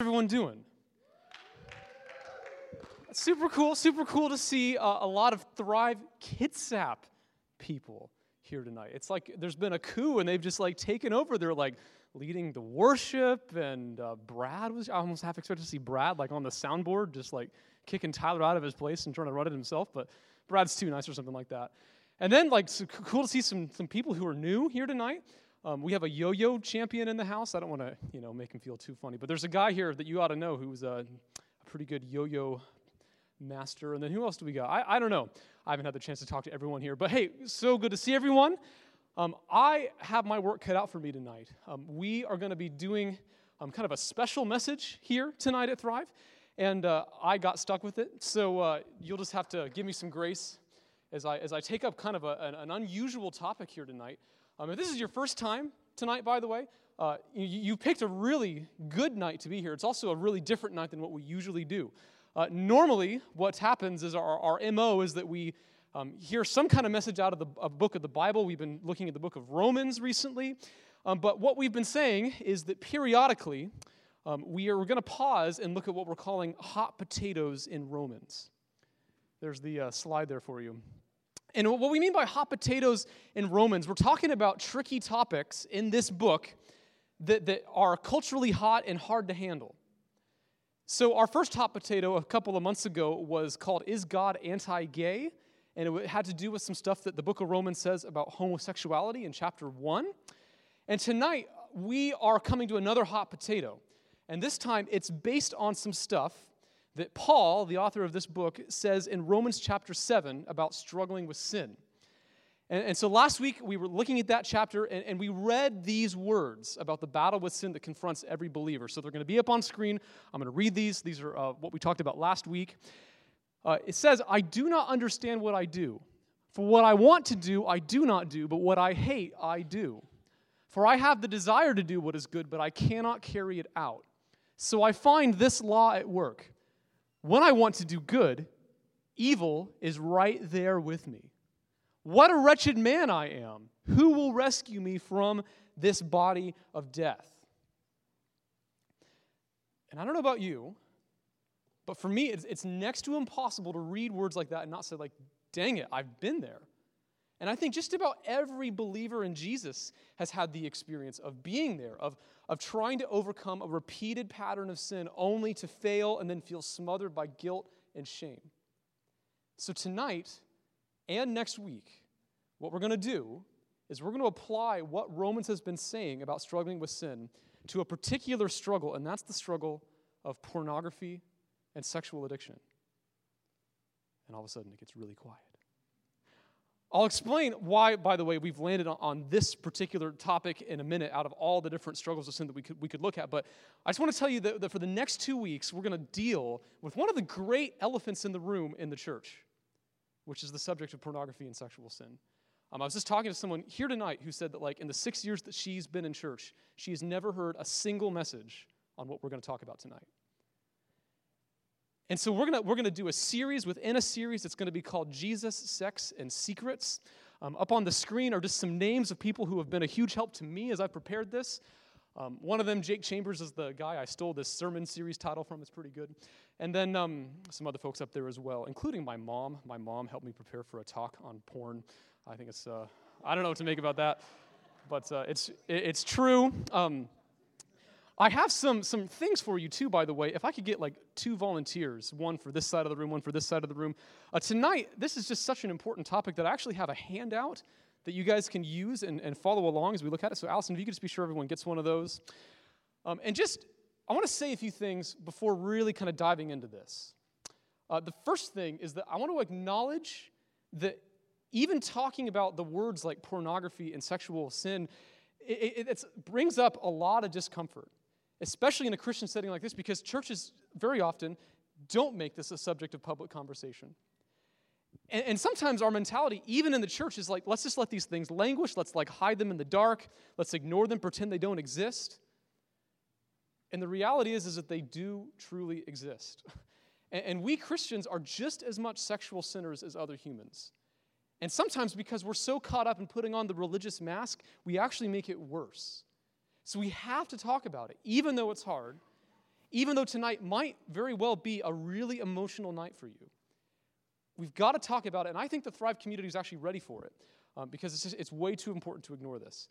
everyone doing? Super cool, super cool to see uh, a lot of Thrive Kitsap people here tonight. It's like there's been a coup and they've just like taken over. They're like leading the worship, and uh, Brad was, I almost half expected to see Brad like on the soundboard, just like kicking Tyler out of his place and trying to run it himself, but Brad's too nice or something like that. And then, like, so cool to see some, some people who are new here tonight. Um, we have a yo-yo champion in the house. I don't want to, you know, make him feel too funny, but there's a guy here that you ought to know who's a, a pretty good yo-yo master. And then who else do we got? I, I don't know. I haven't had the chance to talk to everyone here, but hey, so good to see everyone. Um, I have my work cut out for me tonight. Um, we are going to be doing um, kind of a special message here tonight at Thrive, and uh, I got stuck with it. So uh, you'll just have to give me some grace as I, as I take up kind of a, an, an unusual topic here tonight. Um, if this is your first time tonight, by the way, uh, you, you, picked a really good night to be here. It's also a really different night than what we usually do. Uh, normally, what happens is our, our MO is that we um, hear some kind of message out of the book of the Bible. We've been looking at the book of Romans recently. Um, but what we've been saying is that periodically, um, we are going to pause and look at what we're calling hot potatoes in Romans. There's the uh, slide there for you. And what we mean by hot potatoes in Romans, we're talking about tricky topics in this book that, that are culturally hot and hard to handle. So, our first hot potato a couple of months ago was called Is God Anti Gay? And it had to do with some stuff that the book of Romans says about homosexuality in chapter 1. And tonight, we are coming to another hot potato. And this time, it's based on some stuff that Paul, the author of this book, says in Romans chapter 7 about struggling with sin. And, and so last week we were looking at that chapter and, and, we read these words about the battle with sin that confronts every believer. So they're going to be up on screen. I'm going to read these. These are uh, what we talked about last week. Uh, it says, I do not understand what I do. For what I want to do, I do not do, but what I hate, I do. For I have the desire to do what is good, but I cannot carry it out. So I find this law at work. When I want to do good, evil is right there with me. What a wretched man I am. Who will rescue me from this body of death? And I don't know about you, but for me, it's, it's next to impossible to read words like that and not say, like, dang it, I've been there. And I think just about every believer in Jesus has had the experience of being there, of, of trying to overcome a repeated pattern of sin only to fail and then feel smothered by guilt and shame. So, tonight and next week, what we're going to do is we're going to apply what Romans has been saying about struggling with sin to a particular struggle, and that's the struggle of pornography and sexual addiction. And all of a sudden, it gets really quiet. I'll explain why, by the way, we've landed on, this particular topic in a minute out of all the different struggles of sin that we could, we could look at. But I just want to tell you that, that for the next two weeks, we're going to deal with one of the great elephants in the room in the church, which is the subject of pornography and sexual sin. Um, I was just talking to someone here tonight who said that, like, in the six years that she's been in church, she has never heard a single message on what we're going to talk about tonight. And so we're gonna, we're gonna do a series within a series that's gonna be called Jesus, Sex, and Secrets. Um, up on the screen are just some names of people who have been a huge help to me as I've prepared this. Um, one of them, Jake Chambers, is the guy I stole this sermon series title from. It's pretty good. And then um, some other folks up there as well, including my mom. My mom helped me prepare for a talk on porn. I think it's, uh, I don't know what to make about that, but uh, it's, it's true. Um, I have some, some things for you too, by the way. If I could get like two volunteers, one for this side of the room, one for this side of the room. Uh, tonight, this is just such an important topic that I actually have a handout that you guys can use and, and follow along as we look at it. So, Allison, if you could just be sure everyone gets one of those. Um, and just, I want to say a few things before really kind of diving into this. Uh, the first thing is that I want to acknowledge that even talking about the words like pornography and sexual sin, it, it brings up a lot of discomfort especially in a Christian setting like this, because churches very often don't make this a subject of public conversation. And, and, sometimes our mentality, even in the church, is like, let's just let these things languish. Let's like hide them in the dark. Let's ignore them, pretend they don't exist. And the reality is, is that they do truly exist. And, and we Christians are just as much sexual sinners as other humans. And sometimes because we're so caught up in putting on the religious mask, we actually make it worse. So we have to talk about it, even though it's hard. even though tonight might very well be a really emotional night for you. We've got to talk about it, and I think the Thrive community is actually ready for it um, because it's, just, it's way too important to ignore this.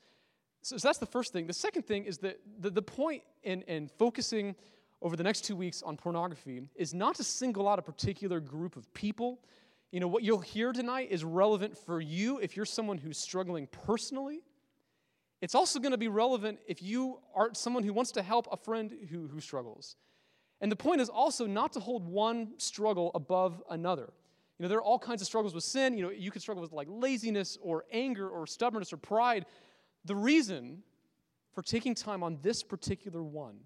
So, so, that's the first thing. The second thing is that the, the point in, in focusing over the next two weeks on pornography is not to single out a particular group of people. You know, what you'll hear tonight is relevant for you if you're someone who's struggling personally. It's also going to be relevant if you are someone who wants to help a friend who, who struggles. And the point is also not to hold one struggle above another. You know, there are all kinds of struggles with sin. You know, you could struggle with like laziness or anger or stubbornness or pride. The reason for taking time on this particular one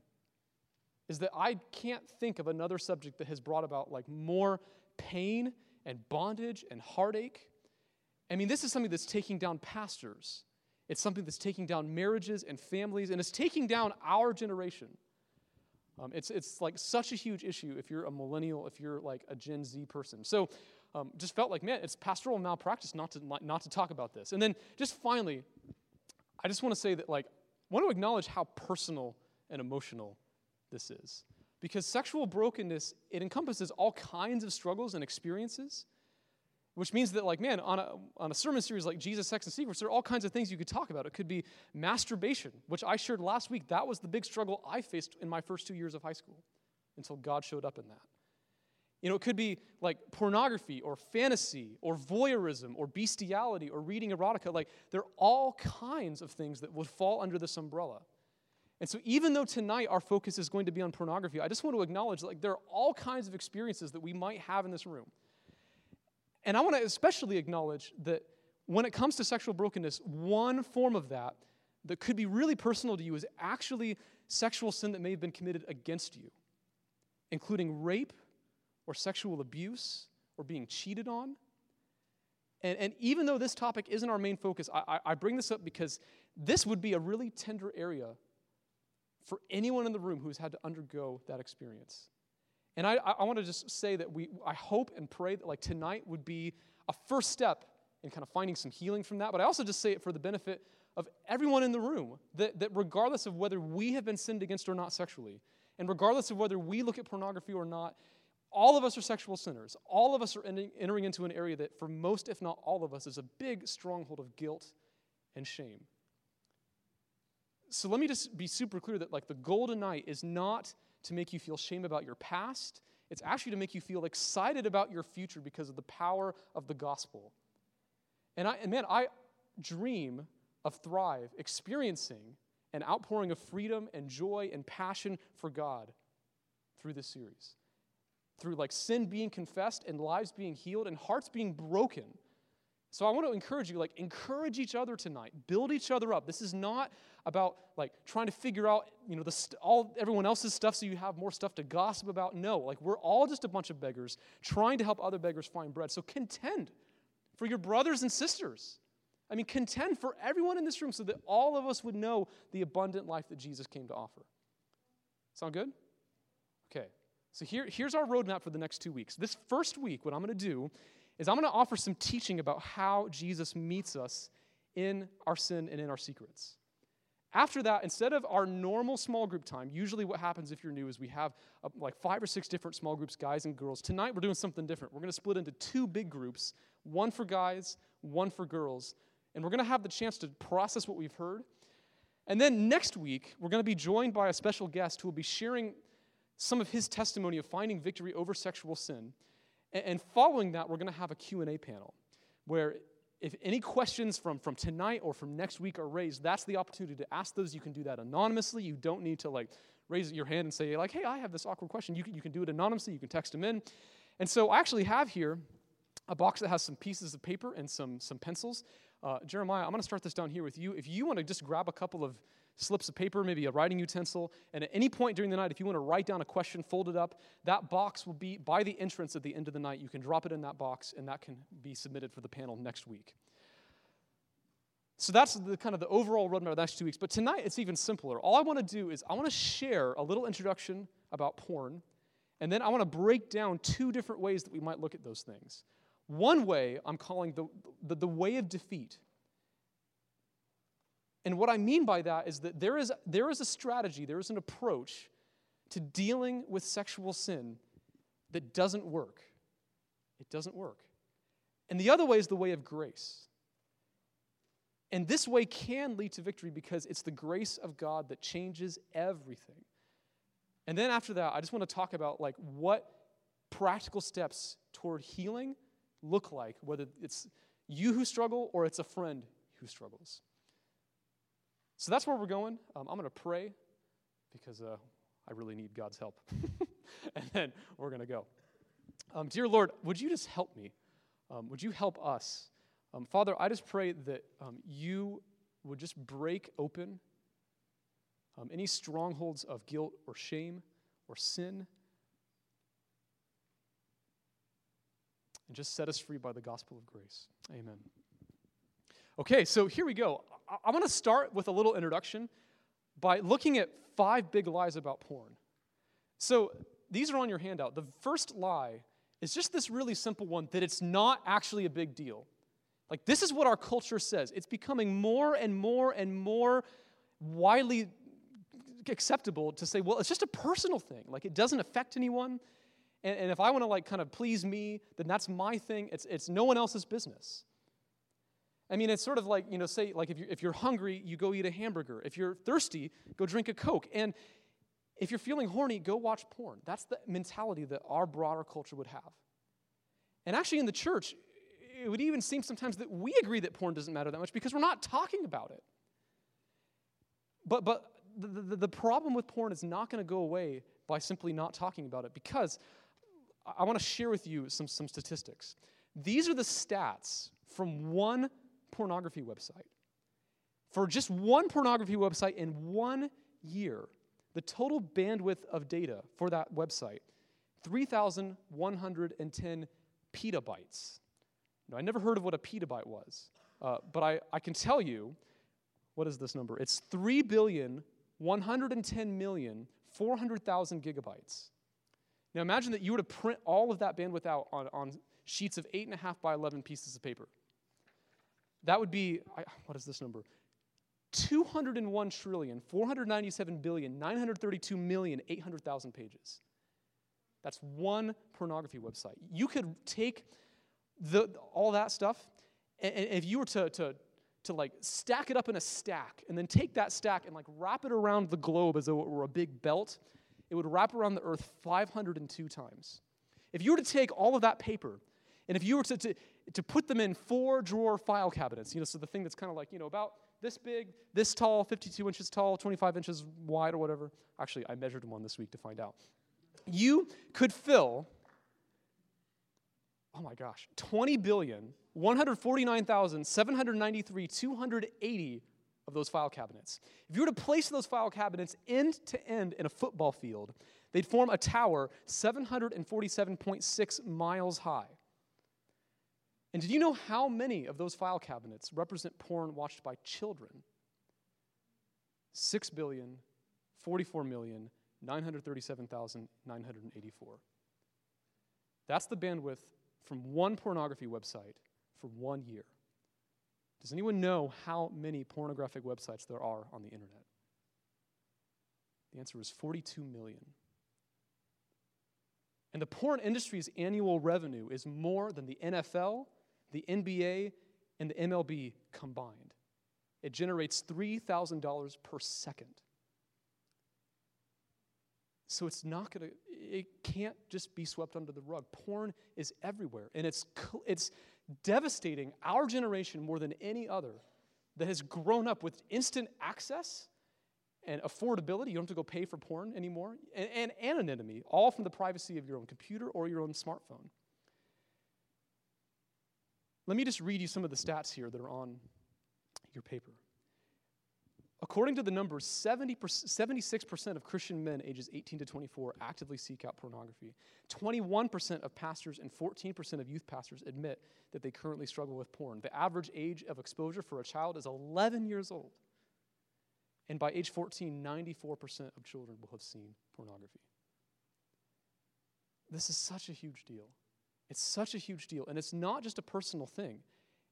is that I can't think of another subject that has brought about like more pain and bondage and heartache. I mean, this is something that's taking down pastors. It's something that's taking down marriages and families, and it's taking down our generation. Um, it's, it's like such a huge issue if you're a millennial, if you're like a Gen Z person. So um, just felt like, man, it's pastoral malpractice not to, not to talk about this. And then just finally, I just want to say that, like, want to acknowledge how personal and emotional this is. Because sexual brokenness, it encompasses all kinds of struggles and experiences, which means that, like, man, on a, on a sermon series like Jesus, Sex, and Secrets, there are all kinds of things you could talk about. It could be masturbation, which I shared last week. That was the big struggle I faced in my first two years of high school until God showed up in that. You know, it could be like pornography or fantasy or voyeurism or bestiality or reading erotica. Like, there are all kinds of things that would fall under this umbrella. And so, even though tonight our focus is going to be on pornography, I just want to acknowledge like there are all kinds of experiences that we might have in this room. And I want to especially acknowledge that when it comes to sexual brokenness, one form of that that could be really personal to you is actually sexual sin that may have been committed against you, including rape or sexual abuse or being cheated on. And, and even though this topic isn't our main focus, I, I, bring this up because this would be a really tender area for anyone in the room who's had to undergo that experience. And I, I want to just say that we, I hope and pray that like tonight would be a first step in kind of finding some healing from that. But I also just say it for the benefit of everyone in the room that, that regardless of whether we have been sinned against or not sexually, and regardless of whether we look at pornography or not, all of us are sexual sinners. All of us are entering into an area that, for most, if not all of us, is a big stronghold of guilt and shame. So let me just be super clear that, like, the goal tonight is not to make you feel shame about your past, it's actually to make you feel excited about your future because of the power of the gospel. And, I, and man, I dream of Thrive experiencing an outpouring of freedom and joy and passion for God through this series through like sin being confessed and lives being healed and hearts being broken. So I want to encourage you, like, encourage each other tonight. Build each other up. This is not about like trying to figure out, you know, the all everyone else's stuff so you have more stuff to gossip about. No, like we're all just a bunch of beggars trying to help other beggars find bread. So contend for your brothers and sisters. I mean, contend for everyone in this room so that all of us would know the abundant life that Jesus came to offer. Sound good? Okay. So here, here's our roadmap for the next two weeks. This first week, what I'm going to do is I'm going to offer some teaching about how Jesus meets us in our sin and in our secrets. After that, instead of our normal small group time, usually what happens if you're new is we have uh, like five or six different small groups, guys and girls. Tonight, we're doing something different. We're going to split into two big groups one for guys, one for girls. And we're going to have the chance to process what we've heard. And then next week, we're going to be joined by a special guest who will be sharing some of his testimony of finding victory over sexual sin. And following that, we're going to have a Q&A panel where if any questions from, from tonight or from next week are raised, that's the opportunity to ask those. You can do that anonymously. You don't need to like raise your hand and say like, hey, I have this awkward question. You can, you can do it anonymously. You can text them in. And so I actually have here a box that has some pieces of paper and some, some pencils. Uh, Jeremiah, I'm going to start this down here with you. If you want to just grab a couple of slips of paper, maybe a writing utensil, and at any point during the night, if you want to write down a question, fold it up, that box will be by the entrance at the end of the night. You can drop it in that box, and that can be submitted for the panel next week. So that's the kind of the overall roadmap of the next two weeks. But tonight, it's even simpler. All I want to do is I want to share a little introduction about porn, and then I want to break down two different ways that we might look at those things. One way I'm calling the, the, the way of defeat. And what I mean by that is that there is, there is a strategy, there is an approach to dealing with sexual sin that doesn't work. It doesn't work. And the other way is the way of grace. And this way can lead to victory because it's the grace of God that changes everything. And then after that, I just want to talk about like what practical steps toward healing look like, whether it's you who struggle or it's a friend who struggles. So that's where we're going. Um, I'm going to pray because uh, I really need God's help. and then we're going to go. Um, dear Lord, would you just help me? Um, would you help us? Um, Father, I just pray that um, you would just break open um, any strongholds of guilt or shame or sin and just set us free by the gospel of grace. Amen. Okay, so here we go. I, want to start with a little introduction by looking at five big lies about porn. So these are on your handout. The first lie is just this really simple one that it's not actually a big deal. Like, this is what our culture says. It's becoming more and more and more widely acceptable to say, well, it's just a personal thing. Like, it doesn't affect anyone. And, and if I want to, like, kind of please me, then that's my thing. It's, it's no one else's business. I mean, it's sort of like, you know, say, like if you're, if you're hungry, you go eat a hamburger. If you're thirsty, go drink a Coke. And if you're feeling horny, go watch porn. That's the mentality that our broader culture would have. And actually, in the church, it would even seem sometimes that we agree that porn doesn't matter that much because we're not talking about it. But, but the, the, the problem with porn is not going to go away by simply not talking about it because I want to share with you some, some statistics. These are the stats from one pornography website. For just one pornography website in one year, the total bandwidth of data for that website 3,110 petabytes. Now, I never heard of what a petabyte was, uh, but I, I can tell you what is this number? It's 3 billion 110 million 400,000 gigabytes. Now imagine that you were to print all of that bandwidth out on, on sheets of 8.5 by 11 pieces of paper. That would be, what is this number? 201 trillion, 497 billion, 932 million, 800,000 pages. That's one pornography website. You could take the, all that stuff, and, and if you were to, to, to like stack it up in a stack, and then take that stack and like wrap it around the globe as though it were a big belt, it would wrap around the earth 502 times. If you were to take all of that paper, and if you were to, to, to put them in four drawer file cabinets, you know, so the thing that's kind of like, you know, about this big, this tall, 52 inches tall, 25 inches wide, or whatever. Actually, I measured one this week to find out. You could fill, oh my gosh, 20 billion, 149,793, 280 of those file cabinets. If you were to place those file cabinets end to end in a football field, they'd form a tower 747.6 miles high. And did you know how many of those file cabinets represent porn watched by children? 6 billion, 44 million, 937,984. That's the bandwidth from one pornography website for one year. Does anyone know how many pornographic websites there are on the internet? The answer is 42 million. And the porn industry's annual revenue is more than the NFL, the NBA, and the MLB combined. It generates $3,000 per second. So it's not going to, it can't just be swept under the rug. Porn is everywhere, and it's, it's devastating our generation more than any other that has grown up with instant access and affordability. You don't have to go pay for porn anymore, and, and anonymity, all from the privacy of your own computer or your own smartphone. Let me just read you some of the stats here that are on your paper. According to the numbers, 70 76% of Christian men ages 18 to 24 actively seek out pornography. 21% of pastors and 14% of youth pastors admit that they currently struggle with porn. The average age of exposure for a child is 11 years old. And by age 14, 94% of children will have seen pornography. This is such a huge deal. It's such a huge deal. And it's not just a personal thing,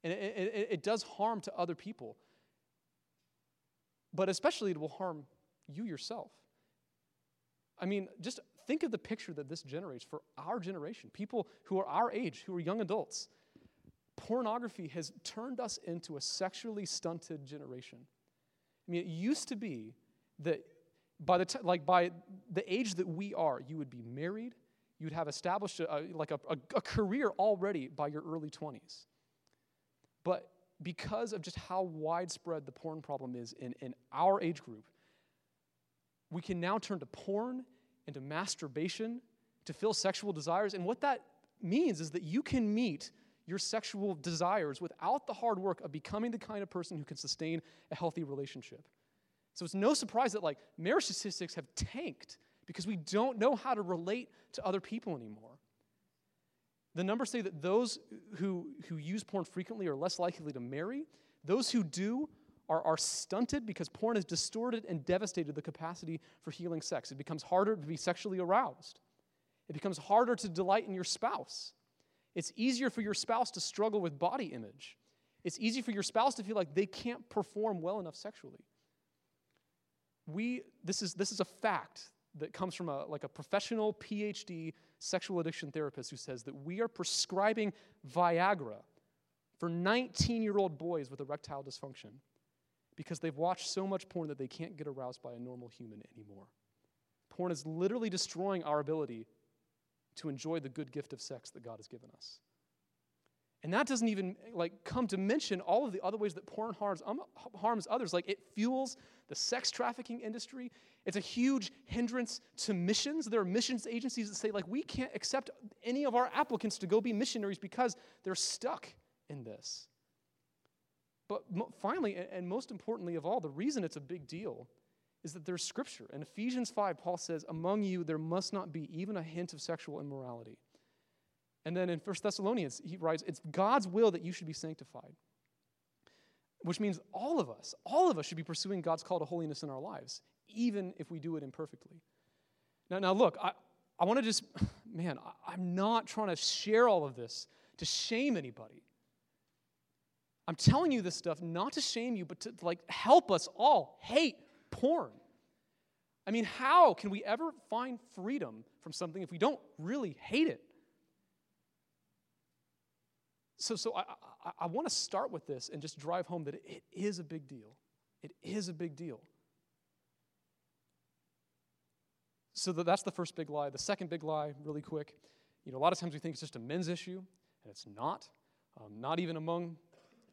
and it, it, it does harm to other people but especially it will harm you yourself. I mean, just think of the picture that this generates for our generation, people who are our age, who are young adults. Pornography has turned us into a sexually stunted generation. I mean, it used to be that by the t- like by the age that we are, you would be married, you would have established a, like a, a, a career already by your early 20s. But because of just how widespread the porn problem is in, in our age group, we can now turn to porn and to masturbation to fill sexual desires. And what that means is that you can meet your sexual desires without the hard work of becoming the kind of person who can sustain a healthy relationship. So it's no surprise that like marriage statistics have tanked because we don't know how to relate to other people anymore. The numbers say that those who, who use porn frequently are less likely to marry. Those who do are, are stunted because porn has distorted and devastated the capacity for healing sex. It becomes harder to be sexually aroused, it becomes harder to delight in your spouse. It's easier for your spouse to struggle with body image. It's easy for your spouse to feel like they can't perform well enough sexually. We, this, is, this is a fact that comes from a, like a professional PhD sexual addiction therapist who says that we are prescribing Viagra for 19 year old boys with erectile dysfunction because they've watched so much porn that they can't get aroused by a normal human anymore. Porn is literally destroying our ability to enjoy the good gift of sex that God has given us. And that doesn't even like come to mention all of the other ways that porn harms, um, harms others. Like it fuels the sex trafficking industry. It's a huge hindrance to missions. There are missions agencies that say like we can't accept any of our applicants to go be missionaries because they're stuck in this. But finally, and most importantly of all, the reason it's a big deal is that there's scripture. In Ephesians 5, Paul says, Among you there must not be even a hint of sexual immorality. And then in 1 Thessalonians, he writes, It's God's will that you should be sanctified. Which means all of us, all of us should be pursuing God's call to holiness in our lives, even if we do it imperfectly. Now, now look, I, I want to just, man, I, I'm not trying to share all of this to shame anybody. I'm telling you this stuff not to shame you, but to like help us all hate porn. I mean, how can we ever find freedom from something if we don't really hate it? So, so I, I, I want to start with this and just drive home that it, it is a big deal. It is a big deal. So that's the first big lie. The second big lie, really quick, you know, a lot of times we think it's just a men's issue, and it's not. Um, not even among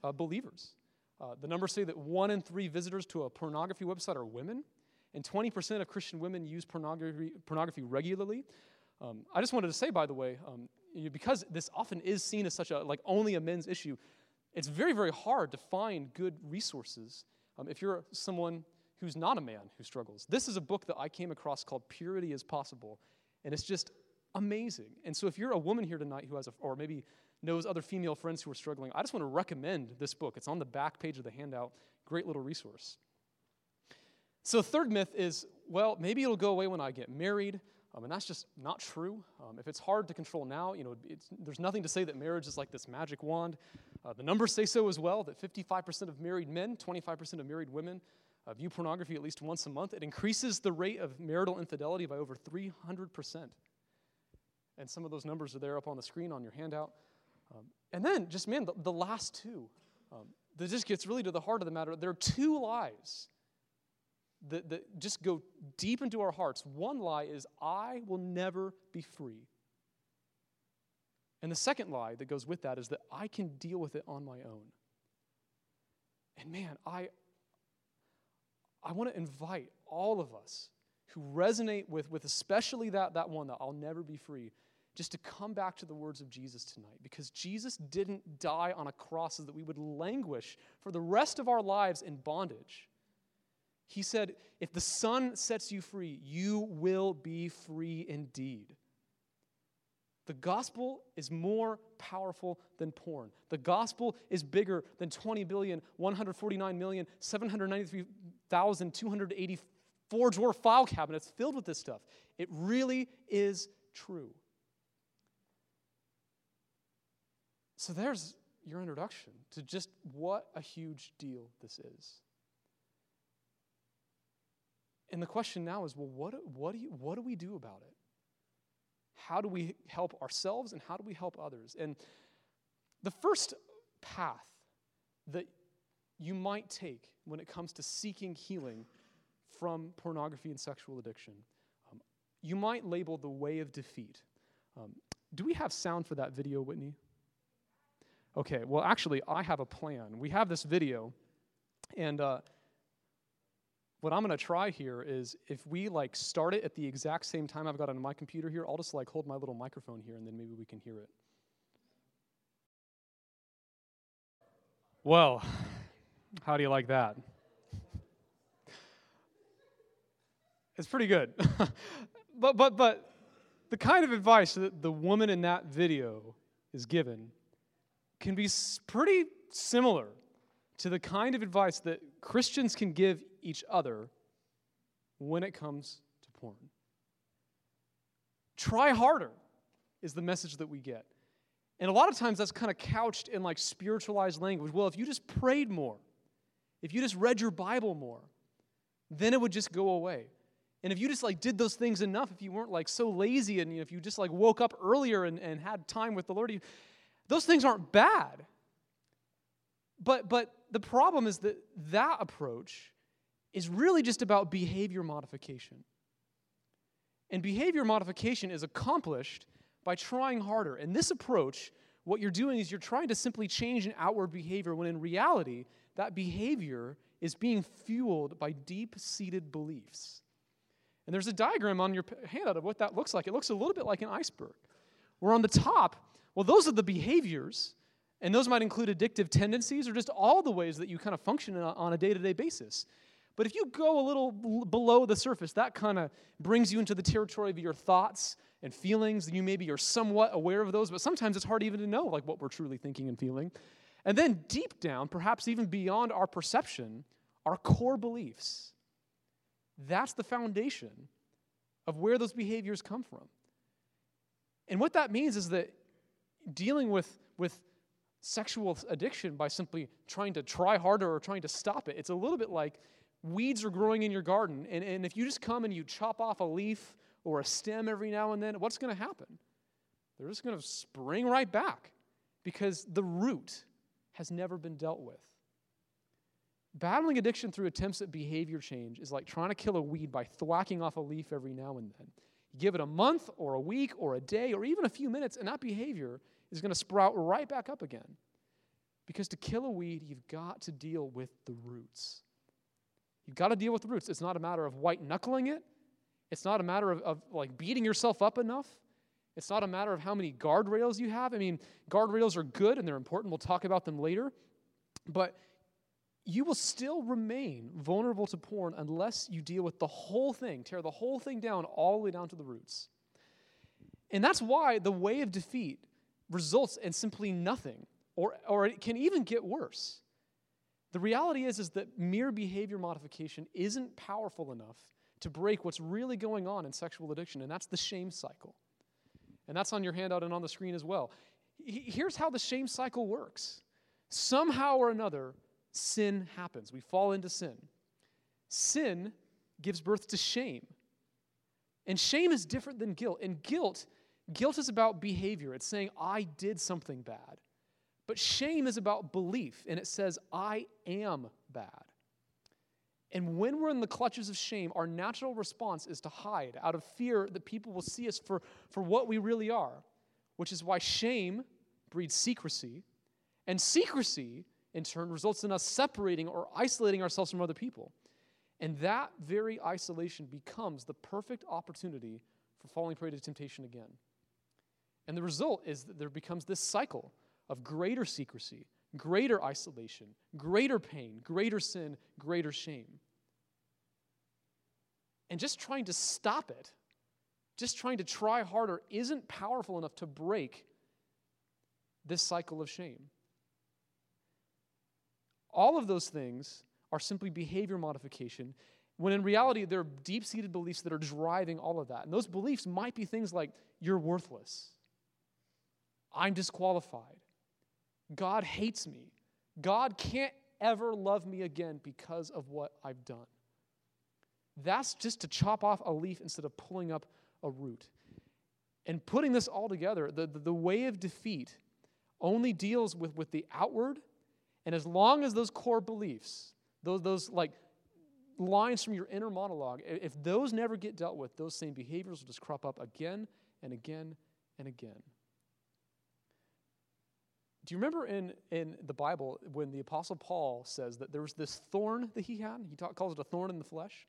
uh, believers. Uh, the numbers say that one in three visitors to a pornography website are women, and 20% of Christian women use pornography, pornography regularly. Um, I just wanted to say, by the way, um, because this often is seen as such a like only a men's issue, it's very very hard to find good resources um, if you're someone who's not a man who struggles. This is a book that I came across called Purity is Possible, and it's just amazing. And so if you're a woman here tonight who has a, or maybe knows other female friends who are struggling, I just want to recommend this book. It's on the back page of the handout. Great little resource. So, third myth is well, maybe it'll go away when I get married. Um, and that's just not true. Um, if it's hard to control now, you know, there's nothing to say that marriage is like this magic wand. Uh, the numbers say so as well that 55% of married men, 25% of married women uh, view pornography at least once a month. It increases the rate of marital infidelity by over 300%. And some of those numbers are there up on the screen on your handout. Um, and then, just man, the, the last two, um, that just gets really to the heart of the matter. There are two lies that, that just go deep into our hearts. One lie is, I will never be free. And the second lie that goes with that is that I can deal with it on my own. And man, I, I want to invite all of us who resonate with, with especially that, that one that I'll never be free, just to come back to the words of Jesus tonight because Jesus didn't die on a cross so that we would languish for the rest of our lives in bondage. He said, If the Son sets you free, you will be free indeed. The gospel is more powerful than porn. The gospel is bigger than 20 billion, 149 million, 793,284 drawer file cabinets filled with this stuff. It really is true. So there's your introduction to just what a huge deal this is. And the question now is well, what, what, do you, what do we do about it? How do we help ourselves and how do we help others? And the first path that you might take when it comes to seeking healing from pornography and sexual addiction, um, you might label the way of defeat. Um, do we have sound for that video, Whitney? Okay, well, actually, I have a plan. We have this video, and uh, what I'm going to try here is if we like start it at the exact same time I've got on my computer here, I'll just like hold my little microphone here, and then maybe we can hear it. Well, how do you like that? It's pretty good. but but but the kind of advice that the woman in that video is given can be pretty similar to the kind of advice that Christians can give each other when it comes to porn. Try harder is the message that we get. And a lot of times that's kind of couched in like spiritualized language. Well, if you just prayed more, if you just read your Bible more, then it would just go away. And if you just like did those things enough, if you weren't like so lazy and you know, if you just like woke up earlier and, and had time with the Lord, you, those things aren't bad. But but the problem is that that approach is really just about behavior modification. And behavior modification is accomplished by trying harder. And this approach, what you're doing is you're trying to simply change an outward behavior when in reality, that behavior is being fueled by deep seated beliefs. And there's a diagram on your handout of what that looks like. It looks a little bit like an iceberg. Where on the top, well, those are the behaviors, and those might include addictive tendencies or just all the ways that you kind of function on a day to day basis. But if you go a little below the surface, that kind of brings you into the territory of your thoughts and feelings. You maybe are somewhat aware of those, but sometimes it's hard even to know like what we're truly thinking and feeling. And then deep down, perhaps even beyond our perception, our core beliefs. That's the foundation of where those behaviors come from. And what that means is that dealing with, with sexual addiction by simply trying to try harder or trying to stop it, it's a little bit like weeds are growing in your garden. And, and if you just come and you chop off a leaf or a stem every now and then, what's going to happen? They're just going to spring right back because the root has never been dealt with. Battling addiction through attempts at behavior change is like trying to kill a weed by thwacking off a leaf every now and then. You give it a month or a week or a day or even a few minutes, and that behavior is going to sprout right back up again. Because to kill a weed, you've got to deal with the roots. You've got to deal with the roots. It's not a matter of white knuckling it, it's not a matter of, of like beating yourself up enough. It's not a matter of how many guardrails you have. I mean, guardrails are good and they're important. We'll talk about them later. But you will still remain vulnerable to porn unless you deal with the whole thing, tear the whole thing down, all the way down to the roots. And that's why the way of defeat results in simply nothing, or, or it can even get worse. The reality is, is that mere behavior modification isn't powerful enough to break what's really going on in sexual addiction, and that's the shame cycle. And that's on your handout and on the screen as well. Here's how the shame cycle works somehow or another, sin happens. We fall into sin. Sin gives birth to shame. And shame is different than guilt. And guilt, guilt is about behavior. It's saying, I did something bad. But shame is about belief, and it says, I am bad. And when we're in the clutches of shame, our natural response is to hide out of fear that people will see us for, for what we really are, which is why shame breeds secrecy, and secrecy in turn results in us separating or isolating ourselves from other people. And that very isolation becomes the perfect opportunity for falling prey to temptation again. And the result is that there becomes this cycle of greater secrecy, greater isolation, greater pain, greater sin, greater shame. And just trying to stop it, just trying to try harder, isn't powerful enough to break this cycle of shame. All of those things are simply behavior modification, when in reality, there are deep seated beliefs that are driving all of that. And those beliefs might be things like, you're worthless, I'm disqualified, God hates me, God can't ever love me again because of what I've done. that's just to chop off a leaf instead of pulling up a root. And putting this all together, the, the, the way of defeat only deals with, with the outward, and as long as those core beliefs, those, those like lines from your inner monologue, if those never get dealt with, those same behaviors will just crop up again and again and again. Do you remember in, in the Bible when the Apostle Paul says that there was this thorn that he had? He talk, calls it a thorn in the flesh.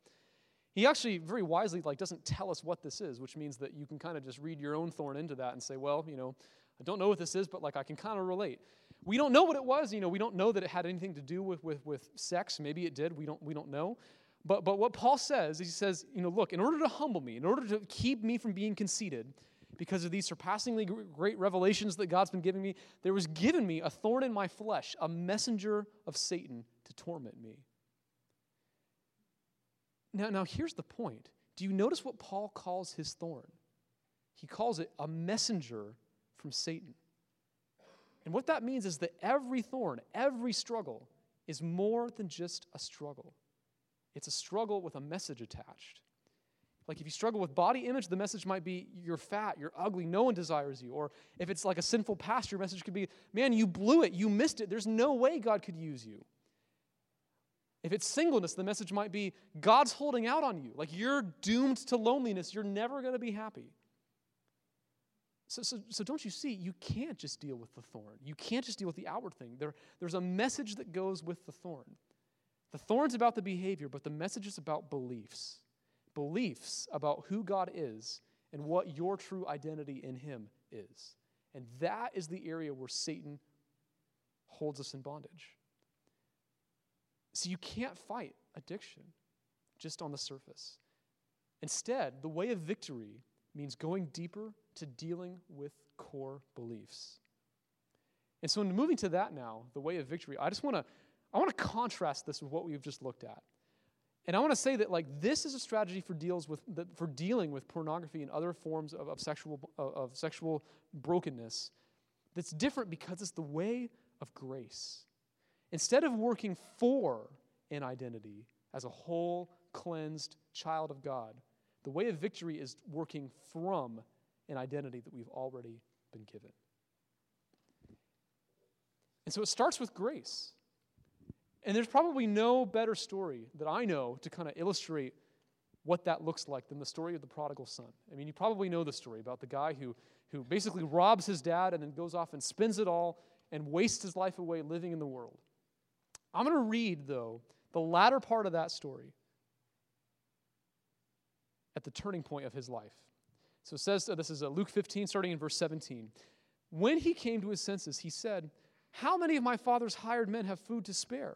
He actually very wisely like doesn't tell us what this is, which means that you can kind of just read your own thorn into that and say, well, you know, I don't know what this is, but like I can kind of relate. We don't know what it was, you know, we don't know that it had anything to do with, with, with sex. Maybe it did, we don't, we don't know. But, but what Paul says, is he says, you know, look, in order to humble me, in order to keep me from being conceited, because of these surpassingly great revelations that God's been giving me, there was given me a thorn in my flesh, a messenger of Satan to torment me. Now, now here's the point. Do you notice what Paul calls his thorn? He calls it a messenger from Satan. And what that means is that every thorn, every struggle, is more than just a struggle. It's a struggle with a message attached. Like if you struggle with body image, the message might be you're fat, you're ugly, no one desires you. Or if it's like a sinful past, your message could be, man, you blew it, you missed it. There's no way God could use you. If it's singleness, the message might be God's holding out on you. Like you're doomed to loneliness, you're never going to be happy. So, so, so don't you see, you can't just deal with the thorn. You can't just deal with the outward thing. There, there's a message that goes with the thorn. The thorn's about the behavior, but the message is about beliefs beliefs about who God is and what your true identity in Him is. And that is the area where Satan holds us in bondage. So you can't fight addiction just on the surface. Instead, the way of victory means going deeper to dealing with core beliefs. And so in moving to that now, the way of victory, I just want to I want to contrast this with what we've just looked at. And I want to say that like this is a strategy for deals with for dealing with pornography and other forms of, of sexual of sexual brokenness that's different because it's the way of grace. Instead of working for an identity as a whole cleansed child of God, the way of victory is working from an identity that we've already been given. And so it starts with grace. And there's probably no better story that I know to kind of illustrate what that looks like than the story of the prodigal son. I mean, you probably know the story about the guy who, who basically robs his dad and then goes off and spends it all and wastes his life away living in the world. I'm going to read, though, the latter part of that story at the turning point of his life. So it says, this is uh, Luke 15, starting in verse 17. When he came to his senses, he said, How many of my father's hired men have food to spare?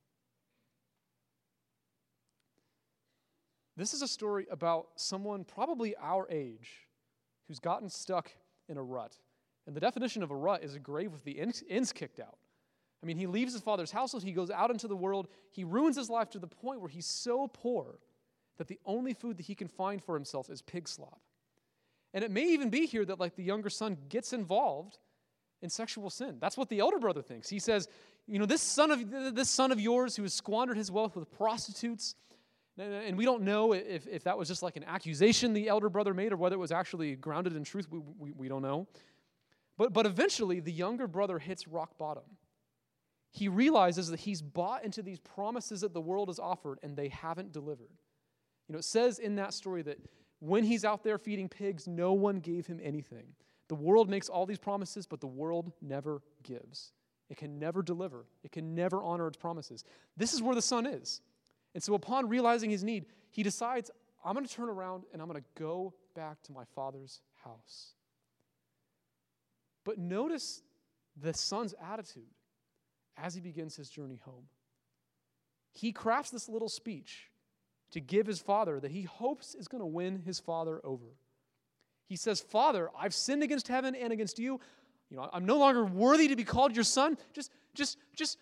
This is a story about someone probably our age who's gotten stuck in a rut. And the definition of a rut is a grave with the ends kicked out. I mean, he leaves his father's household, he goes out into the world, he ruins his life to the point where he's so poor that the only food that he can find for himself is pig slop. And it may even be here that like the younger son gets involved in sexual sin. That's what the elder brother thinks. He says, you know, this son of this son of yours who has squandered his wealth with prostitutes and we don't know if, if that was just like an accusation the elder brother made or whether it was actually grounded in truth. We, we, we don't know. But, but eventually, the younger brother hits rock bottom. He realizes that he's bought into these promises that the world has offered and they haven't delivered. You know, it says in that story that when he's out there feeding pigs, no one gave him anything. The world makes all these promises, but the world never gives. It can never deliver, it can never honor its promises. This is where the son is. And so, upon realizing his need, he decides, I'm going to turn around and I'm going to go back to my father's house. But notice the son's attitude as he begins his journey home. He crafts this little speech to give his father that he hopes is going to win his father over. He says, Father, I've sinned against heaven and against you. You know, I'm no longer worthy to be called your son. Just, just, just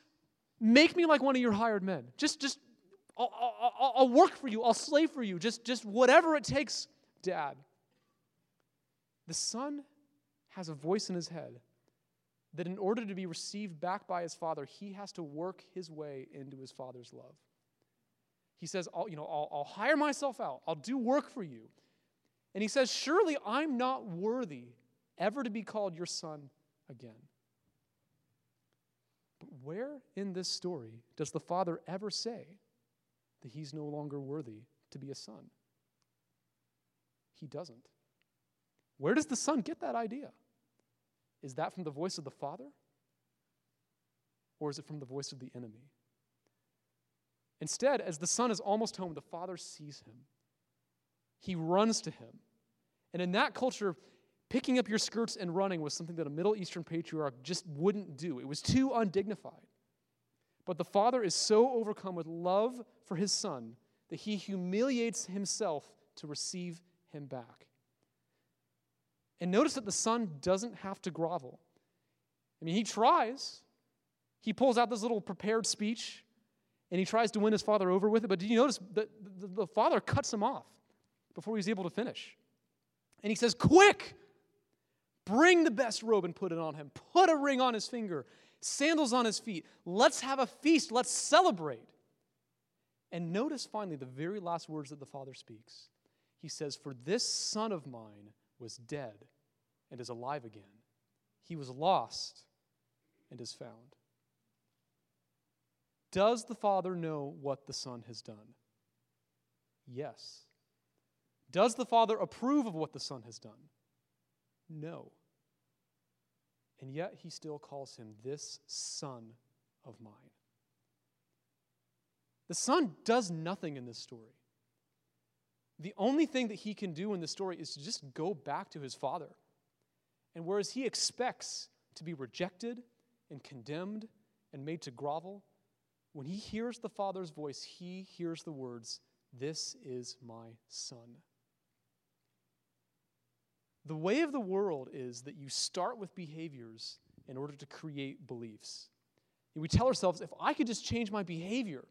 make me like one of your hired men. Just, just, I'll, I'll, I'll work for you. I'll slave for you. Just, just whatever it takes, Dad. The son has a voice in his head that in order to be received back by his father, he has to work his way into his father's love. He says, I'll, you know, I'll, I'll hire myself out. I'll do work for you. And he says, Surely I'm not worthy ever to be called your son again. But where in this story does the father ever say that he's no longer worthy to be a son? He doesn't. Where does the son get that idea? Is that from the voice of the father? Or is it from the voice of the enemy? Instead, as the son is almost home, the father sees him. He runs to him. And in that culture, Picking up your skirts and running was something that a Middle Eastern patriarch just wouldn't do. It was too undignified. But the father is so overcome with love for his son that he humiliates himself to receive him back. And notice that the son doesn't have to grovel. I mean, he tries. He pulls out this little prepared speech and he tries to win his father over with it. But did you notice that the father cuts him off before he's able to finish? And he says, Quick! Bring the best robe and put it on him. Put a ring on his finger, sandals on his feet. Let's have a feast. Let's celebrate. And notice finally the very last words that the Father speaks. He says, For this son of mine was dead and is alive again. He was lost and is found. Does the Father know what the Son has done? Yes. Does the Father approve of what the Son has done? No. And yet he still calls him this son of mine. The son does nothing in this story. The only thing that he can do in this story is to just go back to his father. And whereas he expects to be rejected and condemned and made to grovel, when he hears the father's voice, he hears the words, This is my son. The way of the world is that you start with behaviors in order to create beliefs. And we tell ourselves if I could just change my behavior,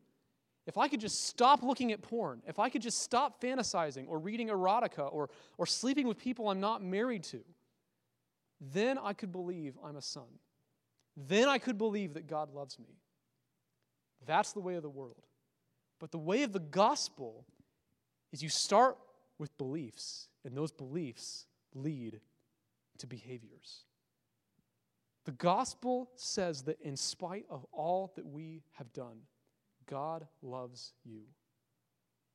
if I could just stop looking at porn, if I could just stop fantasizing or reading erotica or, or sleeping with people I'm not married to, then I could believe I'm a son. Then I could believe that God loves me. That's the way of the world. But the way of the gospel is you start with beliefs, and those beliefs lead to behaviors. The gospel says that in spite of all that we have done, God loves you.